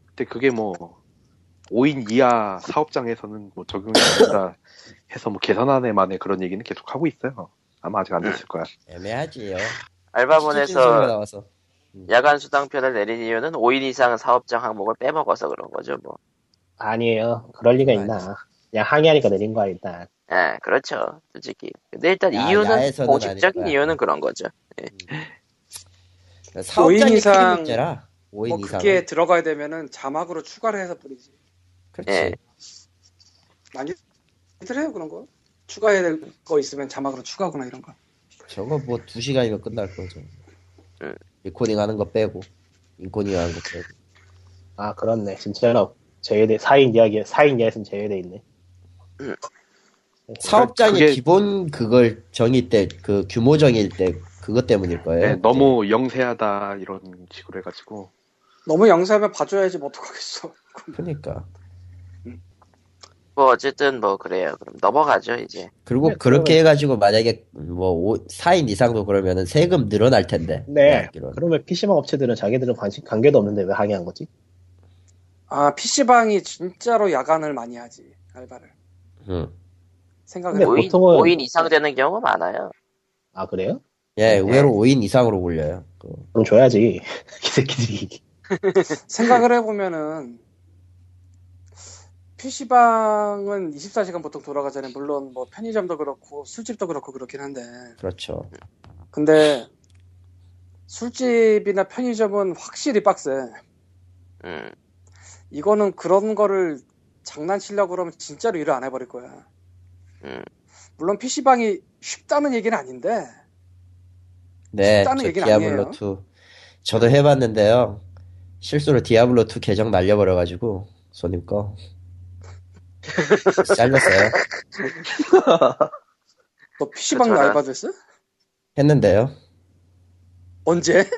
근데 그게 뭐 5인 이하 사업장에서는 뭐 적용이 된다 해서 뭐 계산 안에 만에 그런 얘기는 계속 하고 있어요. 아마 아직 안 됐을 거야. 애매하지요. 알바몬에서 나와서. 야간 수당표를 내린 이유는 5인 이상 사업장 항목을 빼먹어서 그런 거죠, 뭐. 아니에요 그럴 리가 있나 그냥 항의하니까 내린 거야 일단 예, 그렇죠. 솔직히. 근데 일단 야, 이유는, 야에서는 공식적인 아니니까. 이유는 그런 거죠. 사업장이 이상- 큰 문제라. 5인 뭐 이상. 그게 들어가야 되면은 자막으로 추가를 해서 뿌리지. 그렇지. 예. 많이 들 해요 그런 거. 추가해야 될 거 있으면 자막으로 추가하거나 이런 거. 저거 뭐 2시간이면 끝날 거죠. 응. 리코딩 하는 거 빼고, 인코딩 하는 거 빼고. 아 그렇네 진짜로 제외돼 4인 이야기 4인 이하에서는 제외돼 있네 사업장이 그게- 기본 그걸 정의 때, 그 규모 정의일 때, 그것 때문일 거예요. 네, 너무 영세하다 이런 식으로 해가지고 너무 영세하면 봐줘야지 뭐 어떡하겠어. 그러니까. 뭐, 어쨌든 뭐, 그래요. 그럼 넘어가죠, 이제. 그리고 네, 그렇게 해가지고 만약에 뭐 오- 4인 이상도 그러면은 세금 늘어날 텐데. 네 알기로는. 그러면 PC방 업체들은 자기들은 관심 관계도 없는데 왜 항의한 거지? 아 PC방이 진짜로 야간을 많이 하지 알바를. 응. 해보면. 5인, 보통은- 5인 이상 되는 경우가 많아요. 아 그래요? 예, 의외로 5인 이상으로 올려요. 그 그럼 줘야지 이 새끼들이 생각을 해보면은 PC방은 24시간 보통 돌아가잖아요. 물론 뭐 편의점도 그렇고 술집도 그렇고 그렇긴 한데 그렇죠. 근데 술집이나 편의점은 확실히 빡세. 음. 이거는 그런 거를 장난치려고 그러면 진짜로 일을 안 해버릴 거야. 음. 물론 PC방이 쉽다는 얘기는 아닌데 네, 쉽다는 저 얘기는 디아블로 아니에요. 2 저도 해봤는데요. 실수로 디아블로 2 계정 날려버려가지고 손님 거 잘렸어요. 너 PC방 저런. 알바도 했어? 했는데요. 언제?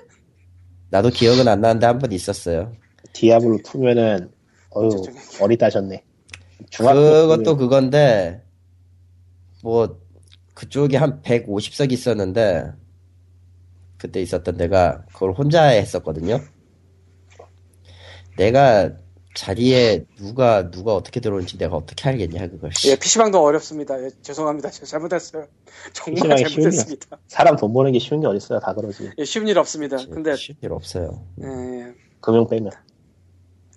나도 기억은 안 나는데 한 번 있었어요. 디아블로 2면은 어유. 어리다셨네 중학교 그것도 그건데 뭐 그쪽에 한 150석 있었는데 그때 있었던 데가 그걸 혼자 했었거든요. 내가 자리에 누가 누가 어떻게 들어온지 내가 어떻게 알겠냐 그걸. 예, PC방도 어렵습니다. 예, 죄송합니다. 제가 잘못했어요. 정말 쉬운 잘못했습니다. 사람 돈 버는 게 쉬운 게 어딨어요. 다 그러지. 예, 쉬운 일 없습니다. 근데 쉬울 일 없어요. 예, 예, 금융 빼면.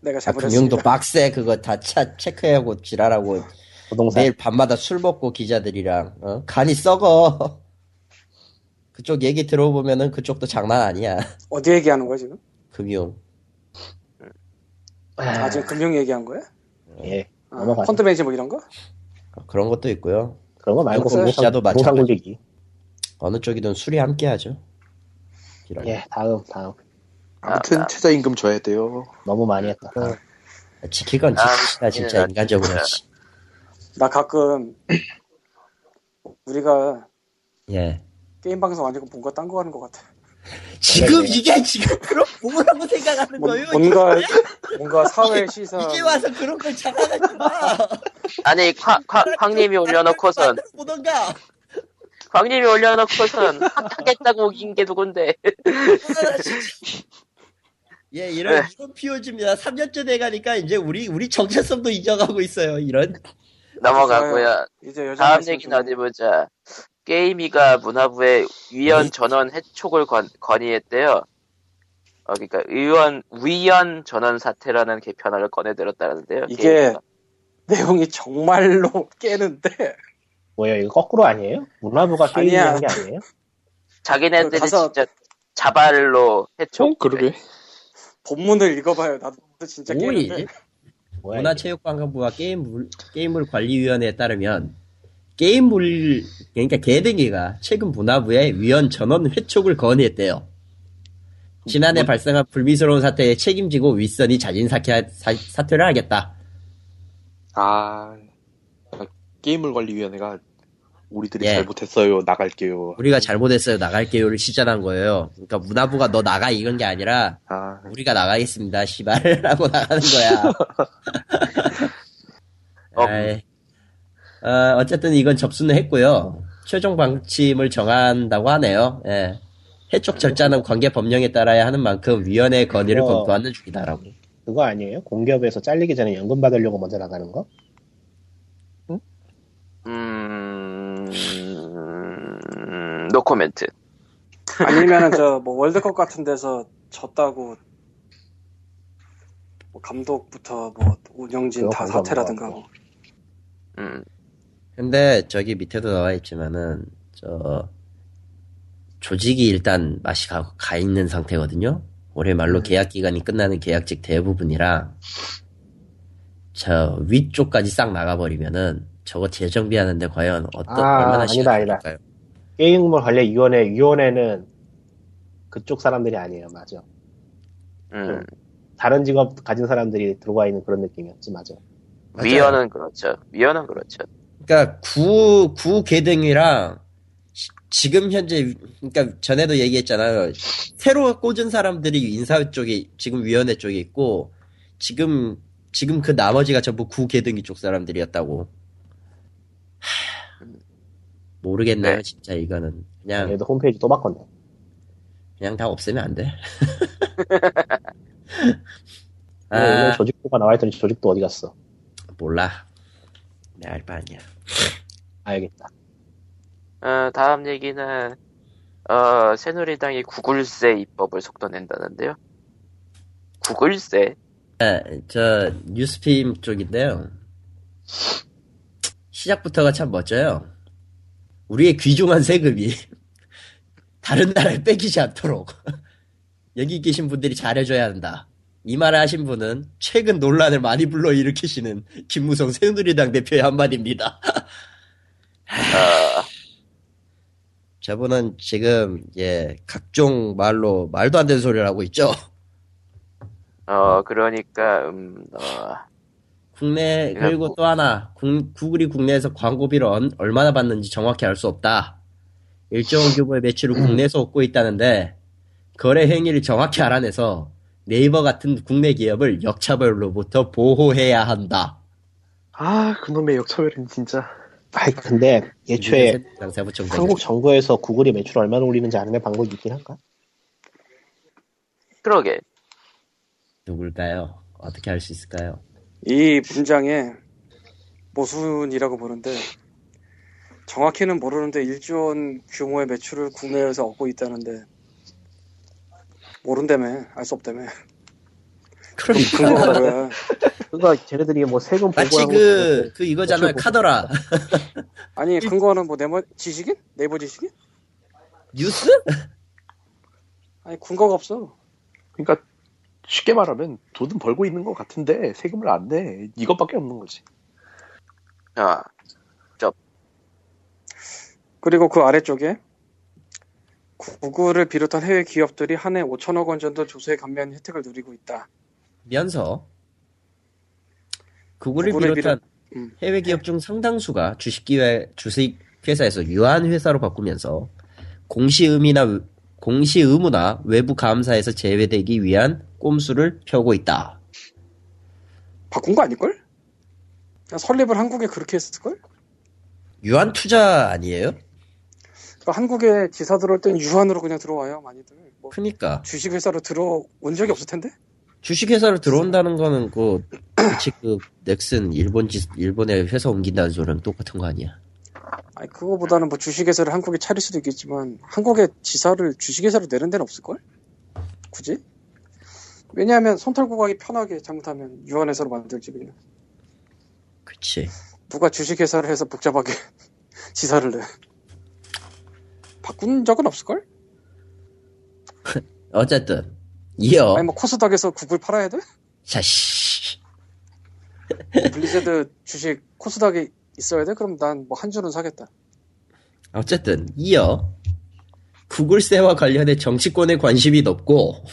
내가 아, 잘못했습니다. 금융도 빡세 그거 다 차 체크하고 지랄하고 부동산. 매일 밤마다 술 먹고 기자들이랑 어? 간이 썩어. 그쪽 얘기 들어보면은 그쪽도 장난 아니야. 어디 얘기하는 거야 지금? 금융. 아, 지금 금융 얘기한 거야? 예. 아. 펀드 매니저 뭐 이런 거? 어, 그런 것도 있고요. 그런 거 말고 부동산 마찬가지. 어느 쪽이든 술이 함께 하죠. 이런. 예, 다음, 다음. 아무튼 아, 최저임금 줘야 돼요. 너무 많이 했다. 다음. 지킬 건 아, 지키다 진짜 예, 인간적으로. 나 가끔 우리가 예. 게임 방송 아니고 뭔가 딴 거 하는 것 같아. 지금 네. 이게 지금 그런 뭐라고 생각하는 뭐- 거예요? 뭔가 뭔가 사회 시사 이제 와서 그런 걸 자각하지 마. 아니 쾅님이 올려놓고선 보던가. 광님이 올려놓고선 핫하겠다고 우긴 게 누군데 아. 예, 이런 네. 이런 피오즈입니다. 3년째 돼가니까 이제 우리 우리 정체성도 잊어가고 있어요. 이런. 넘어가고요. 이제 다음 말씀 얘기는 좀- 어디 보자. 게이미가 문화부에 위원 전원 해촉을 건, 건의했대요. 어, 그러니까 의원 위원 전원 사퇴라는 개편안을 꺼내들었다는데요. 이게 게이미가. 내용이 정말로 깨는데 뭐예요? 이거 거꾸로 아니에요? 문화부가 게임. 하는 게 아니에요? 자기네들이 가서- 진짜 자발로 해촉. 어, 그러게. 본문을 읽어봐요. 나도 진짜 뭐야? 이게? 문화체육관광부와 게임물 게임물 관리위원회에 따르면 게임물 그러니까 개등이가 최근 문화부에 위원 전원 회촉을 건의했대요. 지난해 뭐- 발생한 불미스러운 사태에 책임지고 윗선이 자진 사퇴, 사, 사퇴를 하겠다. 아, 게임물 관리위원회가 우리들이 예. 잘못했어요. 나갈게요. 우리가 잘못했어요. 나갈게요를 시전한 거예요. 그러니까 문화부가 너 나가 이건 게 아니라 아, 우리가 나가겠습니다. 시발라고 나가는 거야. 어. 어, 어쨌든 이건 접수는 했고요. 최종 방침을 정한다고 하네요. 예. 해촉 절차는 관계 법령에 따라야 하는 만큼 위원회의 건의를 어. 검토하는 중이다라고. 그거 아니에요? 공기업에서 잘리기 전에 연금 받으려고 먼저 나가는 거? 음, 노 코멘트. 아니면은 저 뭐 월드컵 같은 데서 졌다고 뭐 감독부터 뭐 운영진 그거 다 사퇴라든가 것 뭐. 음, 근데 저기 밑에도 나와 있지만은 저 조직이 일단 맛이 가, 가 있는 상태거든요. 올해 말로 계약 기간이 끝나는 계약직 대부분이랑 저 위쪽까지 싹 나가버리면은 저거 재정비하는데 과연 어떤 아, 얼마나 아니다, 시간이 아니다. 걸릴까요? 게임물 관리위원회 위원회는 그쪽 사람들이 아니에요, 맞아. 음. 다른 직업 가진 사람들이 들어와 있는 그런 느낌이었지, 맞아. 맞아요. 위원은 그렇죠. 위원은 그렇죠. 그러니까 구, 구 계등이랑 시- 지금 현재 그러니까 전에도 얘기했잖아요. 새로 꽂은 사람들이 인사 쪽에 지금 위원회 쪽에 있고 지금 지금 그 나머지가 전부 구 계등이 쪽 사람들이었다고. 하, 모르겠네요, 네. 진짜 이거는 그냥 얘도 홈페이지 또 바꿨네. 그냥 다 없애면 안 돼. 오늘 아 조직부가 나와 있더니 조직도 어디 갔어? 몰라. 내 알바 아니야. 알겠다. 어, 다음 얘기는 어, 새누리당이 구글세 입법을 속도낸다는데요. 구글세? 네, 저 뉴스핌 쪽인데요. 시작부터가 참 멋져요. 우리의 귀중한 세금이 다른 나라에 뺏기지 않도록 여기 계신 분들이 잘해줘야 한다. 이 말을 하신 분은 최근 논란을 많이 불러일으키시는 김무성 새누리당 대표의 한마디입니다. 어, 저분은 지금 예 각종 말로 말도 안 되는 소리를 하고 있죠. 어, 그러니까 음, 어, 국내 그리고 뭐- 또 하나 국- 구글이 국내에서 광고비를 얼- 얼마나 받는지 정확히 알 수 없다. 일정 규모의 매출을 국내에서 얻고 있다는데 거래 행위를 정확히 알아내서 네이버 같은 국내 기업을 역차별로부터 보호해야 한다. 아, 그놈의 역차별은 진짜. 아이, 근데 예초에 한국 정부에서 구글이 매출 얼마나 올리는지 아는 방법이 있긴 한가? 그러게. 누굴까요? 어떻게 할 수 있을까요? 이 문장에 모순이라고 보는데 정확히는 모르는데 1조 원 규모의 매출을 국내에서 얻고 있다는데 모른다며 알 수 없다며 그러니까 근거가 뭐야 그거 쟤네들이 뭐 세금 마치 보고하고 그, 그 이거잖아요. 카더라. 아니 근거는 뭐 네모 지식인? 네이버 지식인? 뉴스? 아니 근거가 없어 그러니까 쉽게 말하면 돈은 벌고 있는 것 같은데 세금을 안 내. 이것밖에 없는 거지. 아, 그리고 그 아래쪽에 구글을 비롯한 해외 기업들이 한 해 5천억 원 정도 조세 감면 혜택을 누리고 있다. 면서 구글을 구글을 비롯한 음. 해외 기업 중 상당수가 주식기회 주식 회사에서 유한 회사로 바꾸면서 공시 의미나 공시 의무나 외부 감사에서 제외되기 위한 꼼수를 펴고 있다. 바꾼 거 아닐걸? 설립을 한국에 그렇게 했을걸? 유한 투자 아니에요? 한국에 지사 들어올 땐 유한으로 그냥 들어와요, 많이들. 뭐 그러니까 주식회사로 들어온 적이 없을 텐데? 주식회사로 들어온다는 거는 그그 넥슨 일본 지 일본에 회사 옮긴다는 소리랑 똑같은 거 아니야? 아니, 그거보다는 뭐 주식회사를 한국에 차릴 수도 있겠지만, 한국에 지사를 주식회사로 내는 데는 없을걸? 굳이? 왜냐하면 손 털고 가기 편하게 잘못하면 유한회사로 만들지, 그냥. 그치. 누가 주식회사를 해서 복잡하게 지사를 내. 바꾼 적은 없을걸? 어쨌든 이어 아니 뭐 코스닥에서 구글 팔아야 돼? 자씨 블리자드 주식 코스닥에 있어야 돼? 그럼 난 뭐 한 주는 사겠다. 어쨌든 이어 구글세와 관련해 정치권에 관심이 높고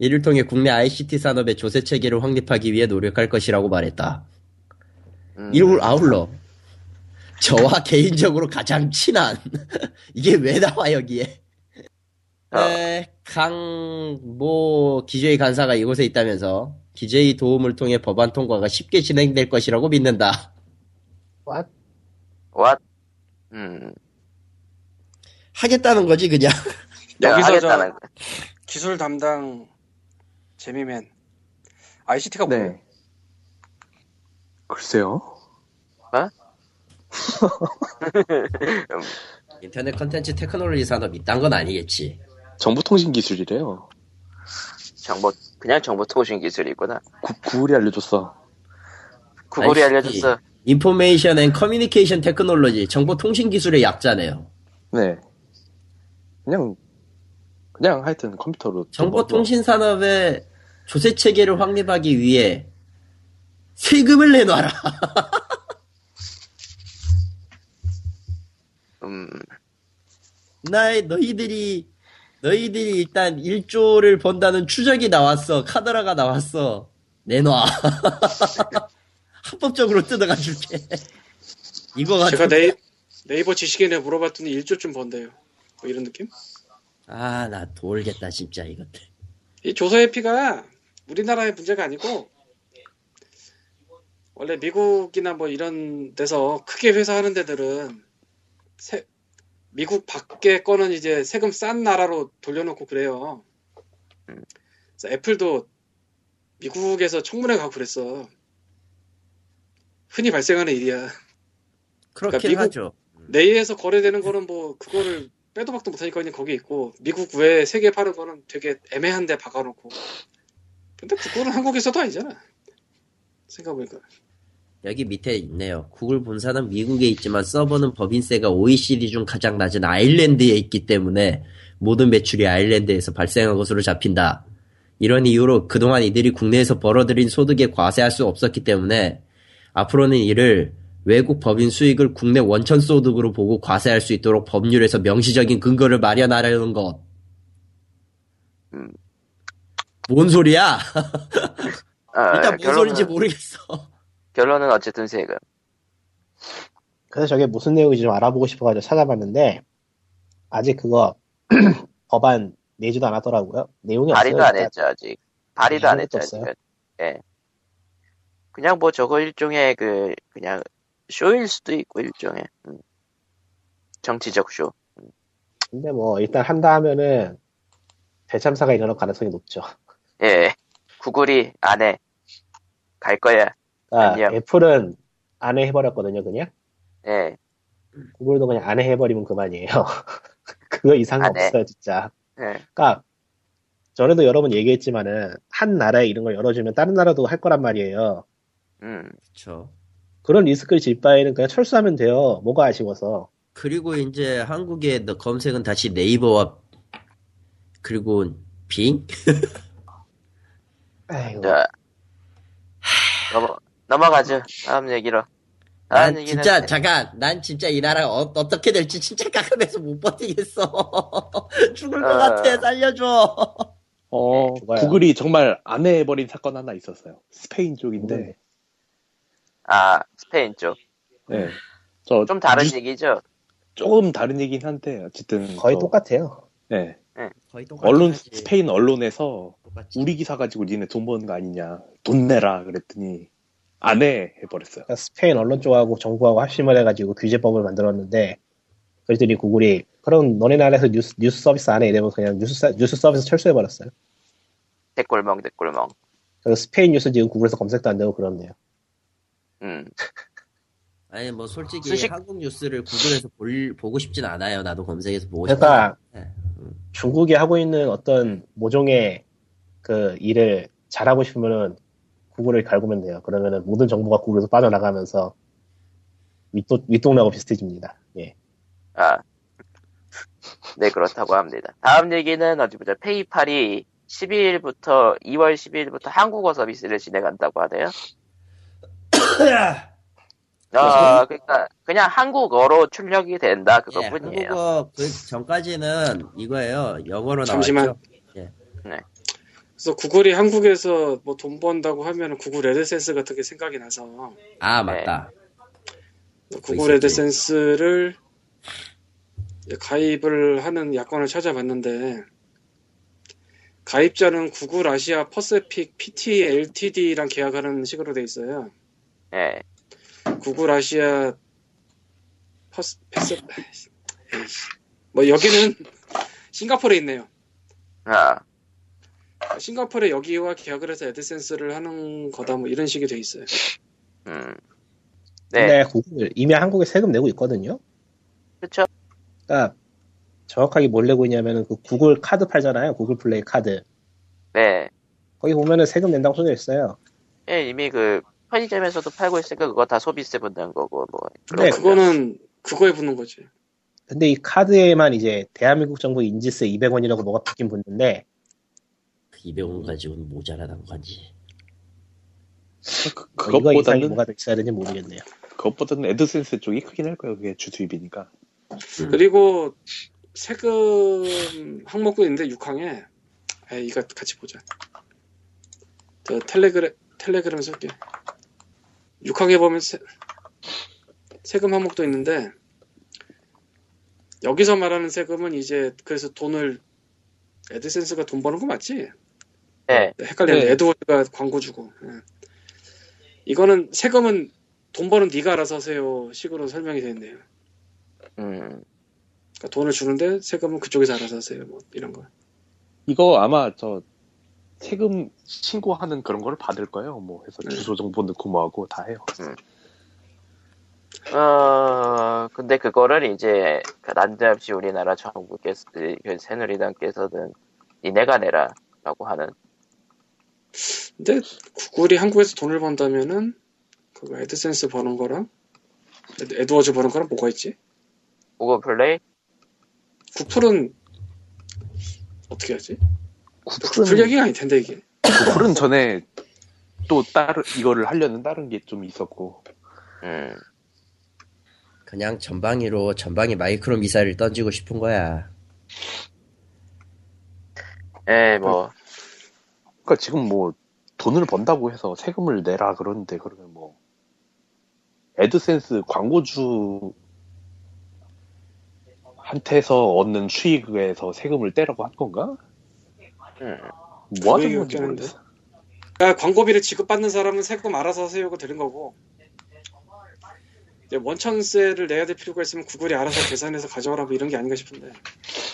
이를 통해 국내 ICT 산업의 조세 체계를 확립하기 위해 노력할 것이라고 말했다. 음, 이를 아울러 저와 개인적으로 가장 친한 이게 왜 나와 여기에? 아. 에, 강모 기재위 간사가 이곳에 있다면서 기재위 도움을 통해 법안 통과가 쉽게 진행될 것이라고 믿는다. 와, what? 음, 하겠다는 거지 그냥. 내가 여기서 하겠다는 거. 기술 담당 재미맨 ICT가 네. 뭐예요? 글쎄요. 인터넷 컨텐츠 테크놀로지 산업 이딴 건 아니겠지. 정보통신 기술이래요. 정보, 그냥 정보통신 기술이구나. 구, 구글이 알려줬어. 구글이 ICT. 알려줬어. Information and Communication Technology 정보 통신 기술의 약자네요. 네. 그냥 그냥 하여튼 컴퓨터로 정보 좀 통신 산업의 조세 체계를 확립하기 위해 세금을 내놔라. 음, 나 너희들이 너희들이 일단 1조를 번다는 추적이 나왔어. 카드라가 나왔어. 내놔. 합법적으로 뜯어가 줄게. 이거 가지고 제가 네이, 네이버 지식인에 물어봤더니 1조쯤 번대요. 뭐 이런 느낌? 아, 나 돌겠다 진짜 이것들. 이 조사 회피가 우리나라의 문제가 아니고 원래 미국이나 뭐 이런 데서 크게 회사 하는 데들은 세- 미국 밖에 거는 이제 세금 싼 나라로 돌려놓고 그래요. 그래서 애플도 미국에서 청문회 가고 그랬어. 흔히 발생하는 일이야. 그렇긴 그러니까 하죠. 내에서 거래되는 거는 뭐 그거를 빼도 박도 못하니까 그냥 거기 있고 미국 외에 세계 파는 거는 되게 애매한데 박아놓고 근데 그거는 한국에서도 아니잖아 생각해보니까 여기 밑에 있네요. 구글 본사는 미국에 있지만 서버는 법인세가 OECD 중 가장 낮은 아일랜드에 있기 때문에 모든 매출이 아일랜드에서 발생한 것으로 잡힌다. 이런 이유로 그동안 이들이 국내에서 벌어들인 소득에 과세할 수 없었기 때문에 앞으로는 이를 외국 법인 수익을 국내 원천 소득으로 보고 과세할 수 있도록 법률에서 명시적인 근거를 마련하려는 것. 음. 뭔 소리야? 아, 일단 뭔 결론은, 소리인지 모르겠어. 결론은 어쨌든 세금. 그래서 저게 무슨 내용인지 좀 알아보고 싶어가지고 찾아봤는데 아직 그거 법안 내지도 않았더라고요. 내용이 없어요. 발의도 안 일단. 했죠, 아직. 발의도 안 했죠, 아직은. 예. 그냥 뭐 저거 일종의 그, 그냥 쇼일 수도 있고, 일종의. 음. 정치적 쇼. 근데 뭐 일단 한다 하면은 대참사가 일어날 가능성이 높죠. 예. 구글이 안 해. 갈 거야. 아. 애플은 안 해버렸거든요, 그냥. 예. 구글도 그냥 안 해버리면 그만이에요. 그거 이상 안 해. 없어요, 진짜. 예. 그러니까 전에도 여러 번 얘기했지만은 한 나라에 이런 걸 열어주면 다른 나라도 할 거란 말이에요. 음. 그쵸. 그런 리스크를 질 바에는 그냥 철수하면 돼요. 뭐가 아쉬워서. 그리고 이제 한국의 너 검색은 다시 네이버와 그리고 빙? 아이고. 자. 넘어, 넘어가죠. 다음 얘기로. 다음 난 얘기는. 진짜 잠깐 난 진짜 이 나라가 어, 떻게 될지 진짜 깜깜해서 못 버티겠어 죽을 것 아. 같아 살려줘 어, 죽어요. 구글이 정말 안 해버린 사건 하나 있었어요. 스페인 쪽인데, 음. 아, 스페인 쪽. 네. 저 좀 다른 뉴스- 얘기죠. 조금 다른 얘기긴 한데, 어쨌든. 거의 저- 똑같아요. 네. 거의 똑같이 언론, 하지. 스페인 언론에서 똑같이. 우리 기사 가지고 니네 돈 버는 거 아니냐. 돈 내라. 그랬더니, 안 해. 해버렸어요. 그러니까 스페인 언론 쪽하고 정부하고 합심을 해가지고 규제법을 만들었는데 그랬더니 구글이 그럼 너네 나라에서 뉴스, 뉴스 서비스 안 해 이러면 그냥 뉴스, 사- 뉴스 서비스 철수해버렸어요. 댓글멍, 댓글멍. 그래서 스페인 뉴스 지금 구글에서 검색도 안 되고 그렇네요. 음. 아니 뭐 솔직히 수식- 한국 뉴스를 구글에서 볼, 보고 싶진 않아요 나도 검색해서 보고 그러니까 싶어 네. 중국이 하고 있는 어떤 모종의 그 일을 잘하고 싶으면은 구글을 갈구면 돼요. 그러면은 모든 정보가 구글에서 빠져나가면서 윗도, 윗동네하고 비슷해집니다. 예. 아. 네, 그렇다고 합니다. 다음 얘기는 어디 보자. 페이팔이 12일부터, 2월 12일부터 한국어 서비스를 진행한다고 하네요. 아, 그러니까 그냥 한국어로 출력이 된다 예, 그것뿐이에요. 한국어 그 전까지는 이거예요 영어로 잠시만. 나왔죠 그래서 구글이 한국에서 뭐 돈 번다고 하면 구글 애드센스 같은 게 생각이 나서 아 맞다 구글 있었지. AdSense를 가입을 하는 약관을 찾아봤는데 가입자는 Google Asia Pacific PTE LTD랑 계약하는 식으로 돼 있어요. 예. 구글 아시아 퍼스 패스. 뭐 여기는 싱가포르에 있네요. 아, 싱가포르에 여기와 계약을 해서 AdSense를 하는 거다 뭐 이런 식이 돼 있어요. 음. 네, 근데 구글 이미 한국에 세금 내고 있거든요. 그쵸. 그러니까 정확하게 뭘 내고 있냐면은 그 구글 카드 팔잖아요. 구글 플레이 카드. 네. 거기 보면은 세금 낸다고 써져 있어요. 예, 이미 그 편의점에서도 팔고 있으니까 그거 다 소비세 붙는 거고 뭐. 네. 그거는 그거에 붙는 거지. 근데 이 카드에만 이제 대한민국 정부 인지세 200원이라고 뭐가 붙긴 붙는데 200원 가지고는 모자라단 건지 그, 그것보다는, 뭐가 더 있어야 되는지 모르겠네요. 그것보다는 애드센스 쪽이 크긴 할 거예요. 그게 주 수입이니까. 그리고 세금 항목도 있는데 6항에 아 이거 같이 보자. 저 텔레그램 텔레그램 쓸게. 6항에 보면 세, 세금 항목도 있는데 여기서 말하는 세금은 이제 그래서 돈을 애드센스가 돈 버는 거 맞지? 네. 헷갈리네. 네. 애드워드가 광고 주고. 예. 이거는 세금은 돈 버는 네가 알아서 하세요 식으로 설명이 되어 있네요. 음. 그러니까 돈을 주는데 세금은 그쪽에서 알아서 하세요. 뭐 이런 거. 이거 아마 저 세금 신고하는 그런 거를 받을 거예요. 뭐 해서 네. 주소 정보 넣고 뭐하고 다 해요. 어, 근데 그거를 이제 그 난데없이 우리나라 정부께서 그 새누리당께서는 니네가 내라라고 하는 근데 구글이 한국에서 돈을 번다면은 그거 AdSense 버는 거랑 애드- AdWords 버는 거랑 뭐가 있지? 구글 플레이 구플은 어떻게 하지? 구플 구글은, 얘기가 아닐 텐데 이게. 구글은 전에 또 다른 이거를 하려는 다른 게 좀 있었고 음. 그냥 전방위로 전방위 마이크로 미사일을 던지고 싶은 거야 예, 뭐 그러니까 지금 뭐 돈을 번다고 해서 세금을 내라 그러는데 그러면 뭐 애드센스 광고주 한테서 얻는 수익에서 세금을 떼라고 한 건가? 음. 뭐그 하는 건지. 모르겠어. 그러니까 광고비를 지급받는 사람은 세금 알아서 하세요가 되는 거고. 원천세를 내야 될 필요가 있으면 구글이 알아서 계산해서 가져와라 뭐 이런 게 아닌가 싶은데.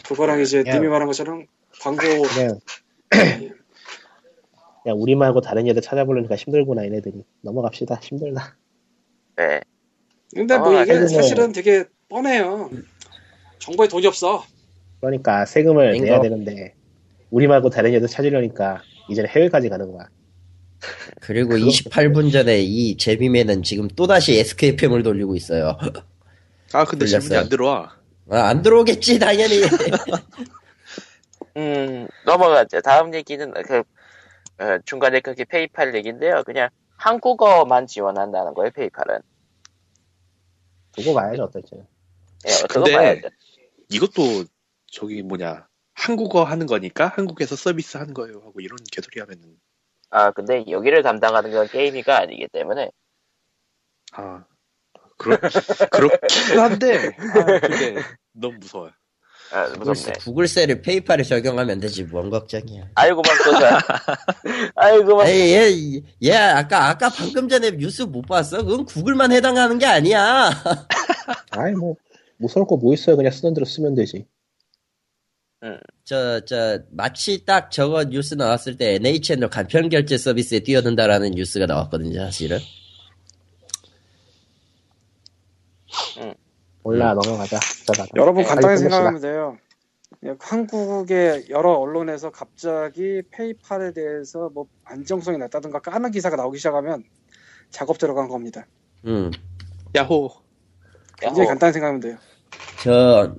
그거랑 이제 야. 님이 말한 것처럼 광고 그 냥 그냥 우리 말고 다른 애들 찾아보려니까 힘들구나 얘네들이 넘어갑시다 힘들다 네. 근데 뭐 어, 이게 세금을- 사실은 되게 뻔해요. 정부에 돈이 없어. 그러니까 세금을 인거. 내야 되는데 우리 말고 다른 애들 찾으려니까 이제는 해외까지 가는 거야 그리고 그거- 28분 전에 이 제비맨은 지금 또다시 SKPM을 돌리고 있어요. 아 근데 질문이 돌렸어요. 안 들어와. 아, 안 들어오겠지, 당연히. 음, 넘어가죠. 다음 얘기는 그 어, 중간에 그게 페이팔 얘기인데요. 그냥 한국어만 지원한다는 거예요. 페이팔은. 두고 봐야죠 어떨지 예, 그거 근데- 봐야죠. 이것도 저기 뭐냐 한국어 하는 거니까 한국에서 서비스 하는 거예요 하고 이런 개소리 하면은 아, 근데 여기를 담당하는 건 게임이가 아니기 때문에 아 그렇 그렇긴 한데 아, 근데 너무 무서워요. 아, 구글세, 무섭네. 구글세를 페이팔에 적용하면 되지, 뭔 걱정이야. 아이고 맘소사. 아이고 맘. 에이, 얘, 얘, 아까, 아까 방금 전에 뉴스 못 봤어? 그건 구글만 해당하는 게 아니야. 아이 뭐 무서울 거 뭐 있어요 그냥 쓰는 대로 쓰면 되지 저, 저, 마치 딱 저거 뉴스 나왔을 때 NHN으로 간편 결제 서비스에 뛰어든다라는 뉴스가 나왔거든요, 사실은. 몰라 넘어가자 복잡하다. 여러분 간단히. 생각하면 돼요. 예, 한국의 여러 언론에서 갑자기 페이팔에 대해서 뭐 안정성이 낮다든가 까는 기사가 나오기 시작하면 작업 들어간 겁니다. 음. 야호. 굉장히 야호. 간단히 생각하면 돼요. 저,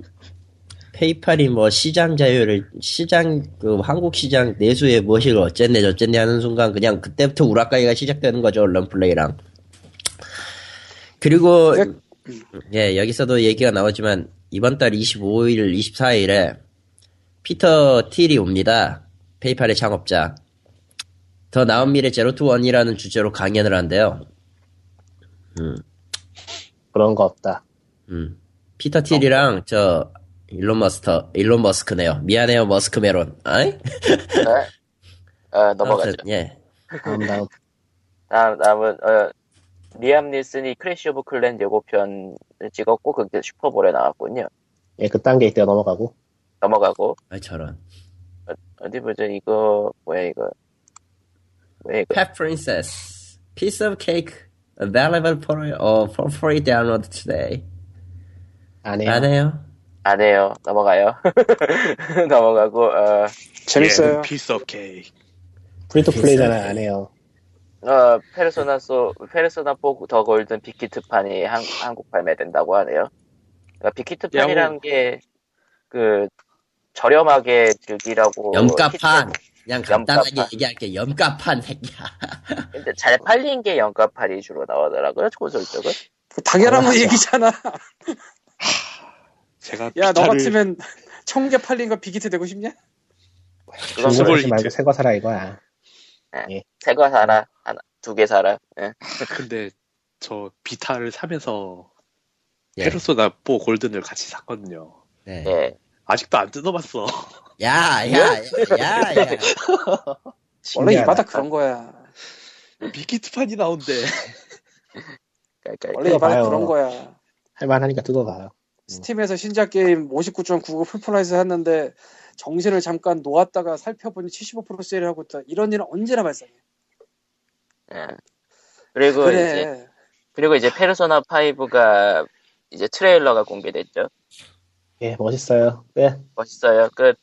페이팔이 뭐 시장 자유를, 시장, 그 한국 시장 내수에 무엇이고 어쨌네 저쨌네 하는 순간 그냥 그때부터 우라카이가 시작되는 거죠, 언론 플레이랑. 그리고, 네. 예, 여기서도 얘기가 나오지만 이번 달 25일, 24일에 피터 틸이 옵니다. 페이팔의 창업자. 더 나은 미래 Zero to One이라는 주제로 강연을 한대요. 음. 그런 거 없다 음. 피터 틸이랑 저 일론 머스터 일론 머스크네요. 미안해요 머스크 메론. 아이? 네. 어, 넘어가죠. 아무튼, 예. 다음 다음 다음, 다음은, 어, 리암 닐슨이 Clash of Clans 예고편을 찍었고, 그게 슈퍼볼에 나왔군요. 예 그딴 게 있대요 넘어가고 넘어가고, 아 저런. 어디 보자, 이거, 뭐야, 이거. 뭐야, 이거. Fat Princess. Piece of cake available for, uh, for free download today. 안 해요 안 해요? 안 해요. 넘어가요. 넘어가고, 어, 재밌어요. Piece of Cake. free to play잖아 안 해요 어, 페르소나 소, 페르소나 4 The Golden Big Hit판이 한, 한국 발매된다고 하네요. 그러니까 Big Hit판이라는 게, 그, 저렴하게 즐기라고. 염가판. 그냥 간단하게 염가판. 얘기할게. 염가판 새끼야. 근데 잘 팔린 게 염가판이 주로 나오더라고요, 콘솔 쪽은. 당연한 거. 얘기잖아. 제가 야, 너 비타를 같으면 천개 팔린 거 비기트 되고 싶냐? 그건 그걸 하지 말고 새거 사라 이거야 새거 사라. 두 개 사라. 예. 근데 저 비타를 사면서 예. 페르소나 4 골든을 같이 샀거든요. 네. 예. 아직도 안 뜯어봤어. 야, 야, 야, 야. 원래 이. 바닥 그런 거야. 빅히트판이 나온대. 그러니까 원래 이 바닥. 그런 거야. 할만하니까 뜯어봐요 Steam에서 신작 게임 59.99 full price 했는데 정신을 잠깐 놓았다가 살펴보니 75% 세일하고 있다. 이런 일은 언제나 발생해. 예. 그리고 이제, 그래. 그리고 이제 페르소나 5가 이제 트레일러가 공개됐죠. 예 멋있어요 네 멋있어요. 끝.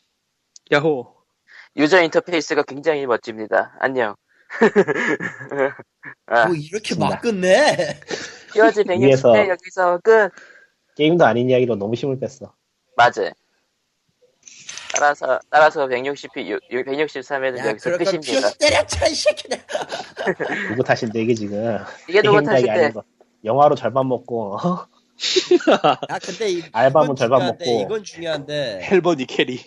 야호. user interface가 굉장히 멋집니다. 안녕. 아, 뭐 이렇게. 막 끝내? 히어즈 위에서. 160회 여기서 끝. 게임도 아닌 이야기로 너무 힘을 뺐어 맞아. 따라서 따라서 160회 163회는 야, 여기서 끝입니다. 때려쳐, 이 새끼들. 누구 탓인데 이게 지금 이게 누구 탓인데? 영화로 절반 먹고 어? 야, 근데 이, 이건 절반 중요한데, 먹고. 이건 중요한데, 헬버니 캐리.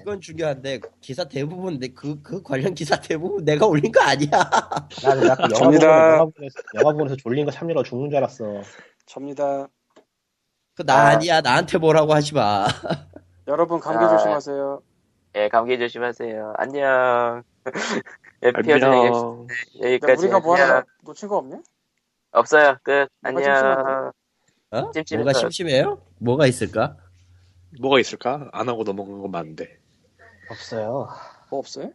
이건 중요한데, 기사 대부분, 내, 그, 그 관련 기사 대부분 내가 올린 거 아니야. 나는 약간 영화 접니다. 보면서, 영화 보면서, 영화 보면서 졸린 거 참느라 죽는 줄 알았어 접니다. 그나 아. 아니야. 나한테 뭐라고 하지 마. 여러분 감기 아. 조심하세요. 예, 감기 조심하세요. 안녕. 예, 160회 안녕. 여기까지. 야, 우리가 뭐. 하나 놓친 거 없냐? 없어요. 끝. 안녕. 어? 찜찜해서. 뭐가 심심해요? 뭐가 있을까? 뭐가 있을까? 안 하고 넘어간 건 많은데. 없어요 뭐 없어요?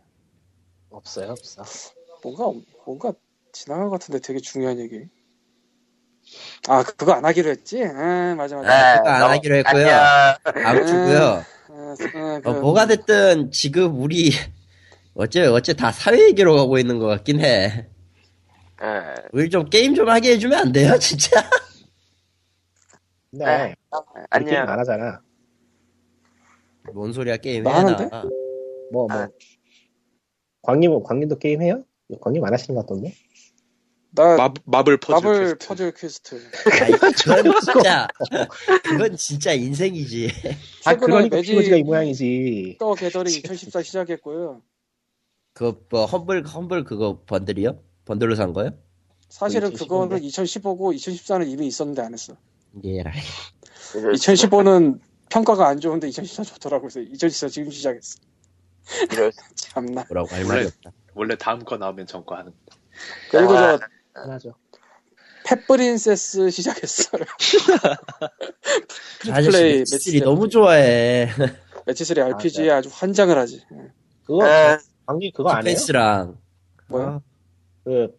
없어요, 없어. 뭔가 뭔가 지나간 것 같은데 되게 중요한 얘기. 아 그거 안 하기로 했지? 아 맞아 맞아. 아, 그거 안 하기로 했고요. 안녕. 아무튼고요. 아, 아, 그, 어, 뭐가 됐든 지금 우리 어째 어째 다 사회 얘기로 가고 있는 것 같긴 해. 예. 우리 좀 게임 좀 하게 해주면 안 돼요, 진짜? 네. 우리 게임 안녕. 안 하잖아. 뭔 소리야 게임 나 해나? 하는데? 뭐 뭐. 아. 광님은 광님도 게임 해요? 광님 안 하시는 것 같던데? 나 마, Marvel Puzzle Marvel Quest. Puzzle Quest. 아이, 그건 진짜 그건 진짜 인생이지. 아 그러니까 Magic POG가 이 모양이지. The Gathering 2014 시작했고요. 그뭐 Humble Humble 그거 bundle이요? bundle로 산 거요? 사실은 2015 인데? 그거는 2015고 2014는 이미 있었는데 안 했어. 예라. 2015는 평가가 안 좋은데 2014 좋더라고 그래서 2014 지금 시작했어. 이럴 수- 참나. 뭐라고 할 원래- 말이 없다. 원래 다음 거 나오면 전거 하는. 그리고 아, 저 하나죠. 펫브린세스 시작했어요. 플레이 매치들이 매치 너무 좋아해. 매치3 RPG에 아 주 환장을 하지. 예. 그거 아, 광님 그거 안 해요? 페이스랑 뭐야? 그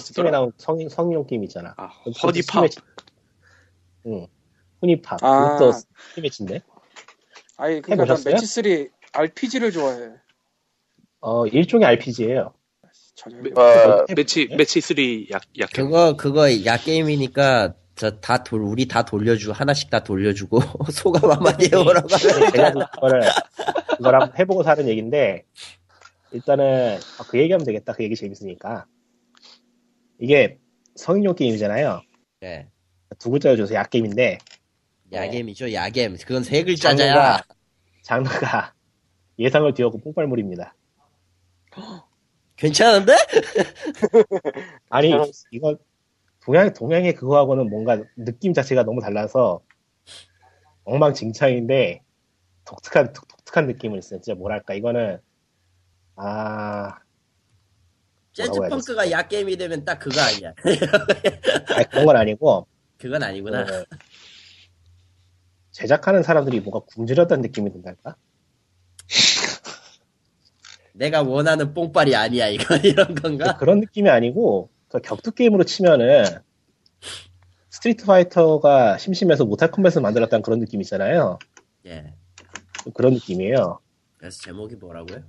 스팀에 퍼즐. 나온 성 성인용 게임 있잖아. 아, 허니팝. 응. 후니팝. 아. 그것도 스팀매치인데. 아니 그러니까 난 해보셨어요? 매치3 RPG를 좋아해. 어 일종의 RPG예요. 전혀. 어, 매치 매치 3약 약. 그거 그거 야 게임이니까 저다 돌 우리 다 돌려주고 하나씩 다 돌려주고 소감 한마디 해보라고 하면 제가 그거를 그걸 한번 해보고 사는 얘기인데 일단은 아, 그 얘기하면 되겠다. 그 얘기 재밌으니까 이게 성인용 게임이잖아요. 네. 두 글자를 줘서 약 게임인데 야겜이죠 야겜 그건 세 장르가 글자자야 장르가 예상을 뒤엎고 폭발물입니다. 괜찮은데? 아니 이거 동양 동양의 그거하고는 뭔가 느낌 자체가 너무 달라서 엉망진창인데 독특한 독, 특한 느낌을 있어요. 진짜 뭐랄까 이거는 아 재즈 뭐라고 해야 펑크가 야 게임이 되면 딱 그거 아니야 아니, 그런 건 아니고 그건 아니구나 그, 제작하는 사람들이 뭔가 굶주렸다는 느낌이 든달까? 내가 원하는 뽕빨이 아니야 이거 이런 건가? 그런 느낌이 아니고 그 격투 게임으로 치면은 Street Fighter가 심심해서 Mortal Kombat을 만들었다는 그런 느낌 있잖아요. 예 그런 느낌이에요. 그래서 제목이 뭐라고요?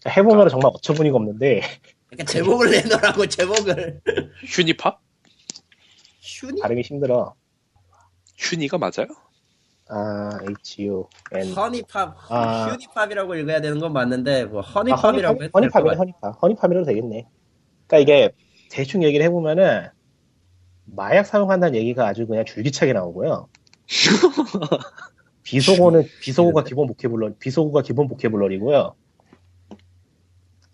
자, 해보면 정말 어처구니가 없는데 그러니까 제목을 내놓으라고 제목을 휴니팝? 슈니? 발음이 힘들어. 휴니가 맞아요? 아 H-U N 허니팝 아. 휴니팝이라고 읽어야 되는 건 맞는데 뭐 아, 허니팝이라고 해도 될것 허니팝이네 같아. HuniePop HuniePop이라도 되겠네. 그러니까 이게 대충 얘기를 해보면은 마약 사용한다는 얘기가 아주 그냥 줄기차게 나오고요. 비속어는 비속어가 기본 vocabular 비속어가 기본 vocabulary고요.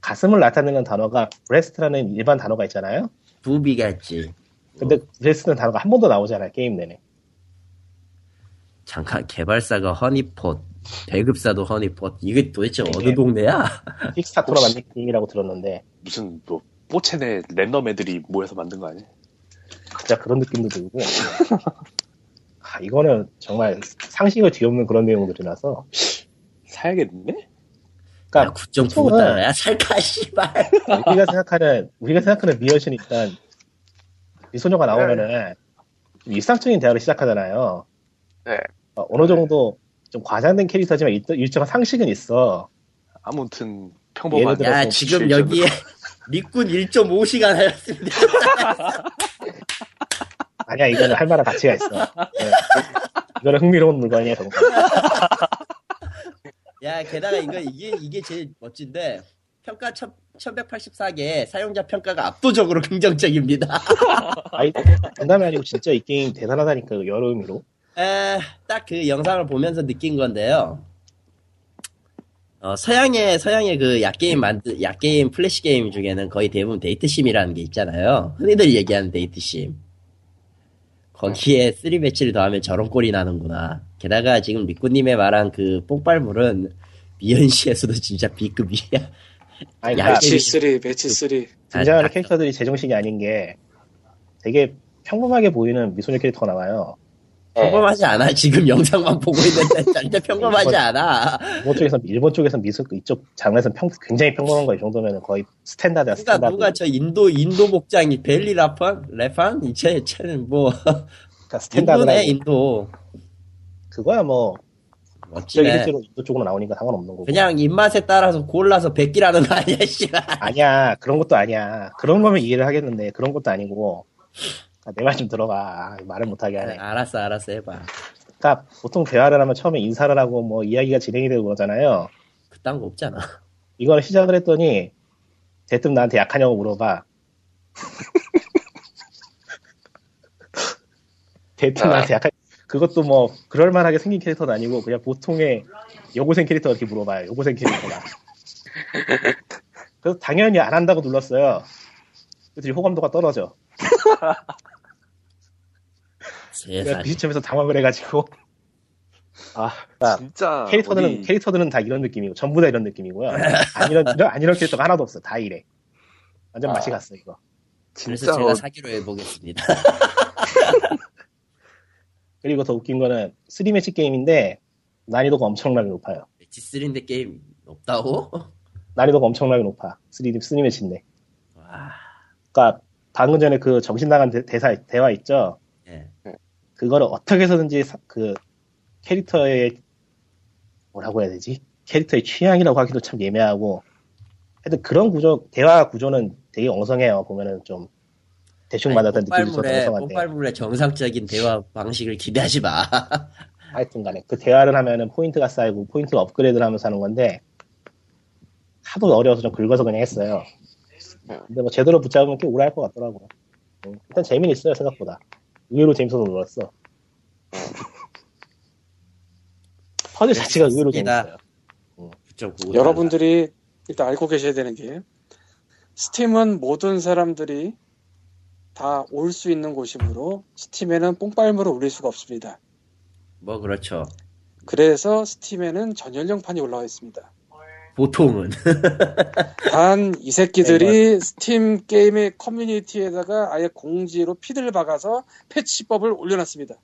가슴을 나타내는 단어가 breast라는 일반 단어가 있잖아요. 부비겠지 근데 breast는 단어가 한 번도 나오지 않아요 게임 내내. 잠깐 개발사가 HuniePot 배급사도 HuniePot 이게 도대체 어느 동네야? 픽스타터로 만든 게임이라고 들었는데 무슨 뭐 4chan에 랜덤 애들이 모여서 만든 거 아니야? 진짜 그런 느낌도 들고 아, 이거는 정말 상식을 뒤엎는 그런 내용들이라서 사야겠네? 야 그러니까 9.9달러야 살까 씨발 우리가 생각하는 우리가 생각하는 미연신 일단 미소녀가 나오면은 좀 일상적인 대화를 시작하잖아요. 네. 어, 어느 정도 좀 과장된 캐릭터지만 일, 일정한 상식은 있어. 아무튼 예를 평범한 들어- 야 지금. 여기에 리꾼 1.5시간 하였습니다 아니야 이거는 할 만한 가치가 있어. 네. 이거는 흥미로운 물건이야 정말. 야 게다가 이거 이게 이게 제일 멋진데 평가 1184개 사용자 평가가 압도적으로 긍정적입니다 아이 농담이 아니고 진짜 이 게임 대단하다니까 여러 의미로. 딱 그 영상을 보면서 느낀 건데요. 어, 서양의, 서양의 그 야게임 만드, 야게임 플래시 게임 중에는 거의 대부분 date sim이라는 게 있잖아요. 흔히들 얘기하는 date sim. 거기에 3매치를 더하면 저런 꼴이 나는구나. 게다가 지금 리꾸님의 말한 그 뽕빨물은 미연시에서도 진짜 B급이야. 아니 야, 그러니까 게임이- 매치3 매치3 등장하는 아, 캐릭터들이 제정신이 아닌 게 되게 평범하게 보이는 미소녀 캐릭터가 나와요. 예. 평범하지 않아. 지금 영상만 보고 있는데 절대 평범하지 않아. 일본 쪽에서 일본 쪽에서 미술 이쪽 장르에서 평, 굉장히 평범한 거이 정도면 거의 스탠다드야 누가 스탠다드. 누가 저 인도 인도 목장이 벨리 라판 레판 이제 쟤는 뭐 그러니까 스탠다드라 인도네 인도 그거야 뭐 멋지네. 실제로 인도 쪽으로 나오니까 상관없는 거고. 그냥 입맛에 따라서 골라서 베끼라는 거 아니야 씨발. 아니야 그런 것도 아니야. 그런 거면 이해를 하겠는데 그런 것도 아니고. 내 말 좀 들어봐. 말을 못하게 하네. 알았어 알았어 해봐. 그러니까 보통 대화를 하면 처음에 인사를 하고 뭐 이야기가 진행이 되고 그러잖아요. 그딴 거 없잖아. 이거를 시작을 했더니 대뜸 나한테 약하냐고 물어봐. 대뜸 아. 나한테 약한 그것도 뭐 그럴만하게 생긴 캐릭터는 아니고 그냥 보통의 여고생 캐릭터 이렇게 물어봐요. 여고생 캐릭터가. 그래서 당연히 안 한다고 눌렀어요. 그랬더니 호감도가 떨어져. 내가 세상. 비시점에서 당황을 해가지고 아 그러니까 진짜 캐릭터들은 어디 캐릭터들은 다 이런 느낌이고 전부 다 이런 느낌이고요. 안 이런 이런 안 이런 캐릭터가 하나도 없어. 다 이래. 완전 아. 맛이 갔어 이거. 그래서 진짜 제가 어- 사기로 해보겠습니다. 그리고 더 웃긴 거는 3매치 게임인데 난이도가 엄청나게 높아요. 매치 3인데 게임 없다고? 난이도가 엄청나게 높아. 3, 3매치인데. 와. 그러니까 방금 전에 그 정신 나간 대, 대사 대화 있죠. 예. 그거를 어떻게 해서든지 사- 그 캐릭터의 뭐라고 해야 되지? 캐릭터의 취향이라고 하기도 참 예매하고 하여튼 그런 구조 대화 구조는 되게 엉성해요. 보면은 좀 대충 맞았던 느낌이 뽕빨물의 엉성한데 뽕빨물의 정상적인 대화 방식을 기대하지 마. 하여튼 간에 그 대화를 하면은 포인트가 쌓이고 포인트가 업그레이드를 하면서 하는 건데 하도 어려워서 좀 긁어서 그냥 했어요. 근데 뭐 제대로 붙잡으면 꽤 오래 할 것 같더라고요. 음, 일단 재미는 있어요 생각보다. 의외로 재밌어서 놀랐어. 퍼즐 자체가 의외로. 재밌어요. 보고 여러분들이 일단 알고 계셔야 되는 게 스팀은 모든 사람들이 다 올 수 있는 곳이므로 스팀에는 뽕빨물을 올릴 수가 없습니다. 뭐 그렇죠. 그래서 스팀에는 전연령판이 올라와 있습니다. 보통은 단 이 새끼들이 스팀 게임의 커뮤니티에다가 아예 공지로 피드를 박아서 패치법을 올려놨습니다.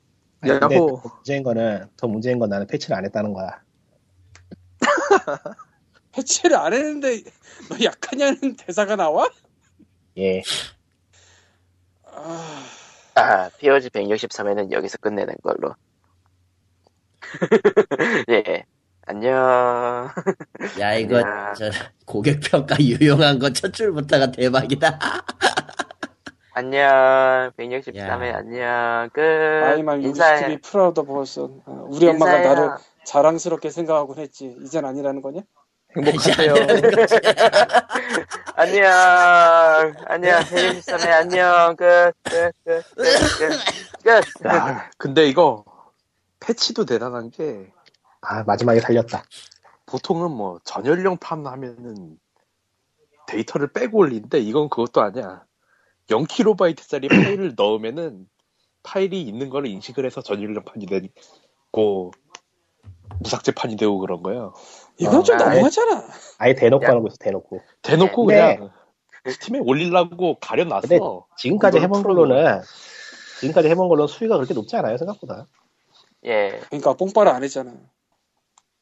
아니, 근데 야호. 더 문제인 거는 더 문제인 건 나는 패치를 안 했다는 거야. 패치를 안 했는데 너 약하냐는 대사가 나와? 예. 아, 아, POG 163회는 여기서 끝내는 걸로. 예. 안녕. 야 이거 야. 저 고객 평가 유용한 거 첫 줄부터가 대박이다. 안녕. 163회 야. 안녕. 끝. 아이만 인사해. Used to be proud of son 어, 우리 엄마가 인사해요. 나를 자랑스럽게 생각하곤 했지 이젠 아니라는 거냐? 행복하세요. 안녕. 안녕. 163회 안녕. 끝. 끝. 끝. 끝. 끝. 끝. 야, 근데 이거 패치도 대단한 게 아 마지막에 살렸다. 보통은 뭐 전연령판 하면은 데이터를 빼고 올리는데 이건 그것도 아니야. 0kb짜리 파일을 넣으면은 파일이 있는 걸 인식을 해서 전연령판이 되고 무삭제 판이 되고 그런 거예요. 이건 어, 좀 너무하잖아. 아예 대놓고 야. 하는 거있어 대놓고. 대놓고 네. 그냥 스팀에 올리려고 가려놨어. 근데 지금까지 해본 걸로는 지금까지 해본 걸로는 수위가 그렇게 높지 않아요 생각보다. 예. 그러니까 뽕빨을 안 했잖아.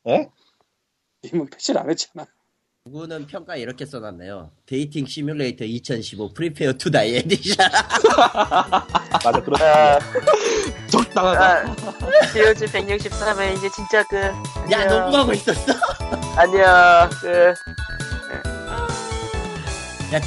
예? 님은 패치를 안 했잖아. 누구는 평가 이렇게 써놨네요. Dating Simulator 2015 Prepare to Die Edition. 맞아 그렇지. 아, 적당하다. 아, POG 163회 이제 진짜 끝. 야 안녕. 너무하고 있었어. 안녕. 끝. 야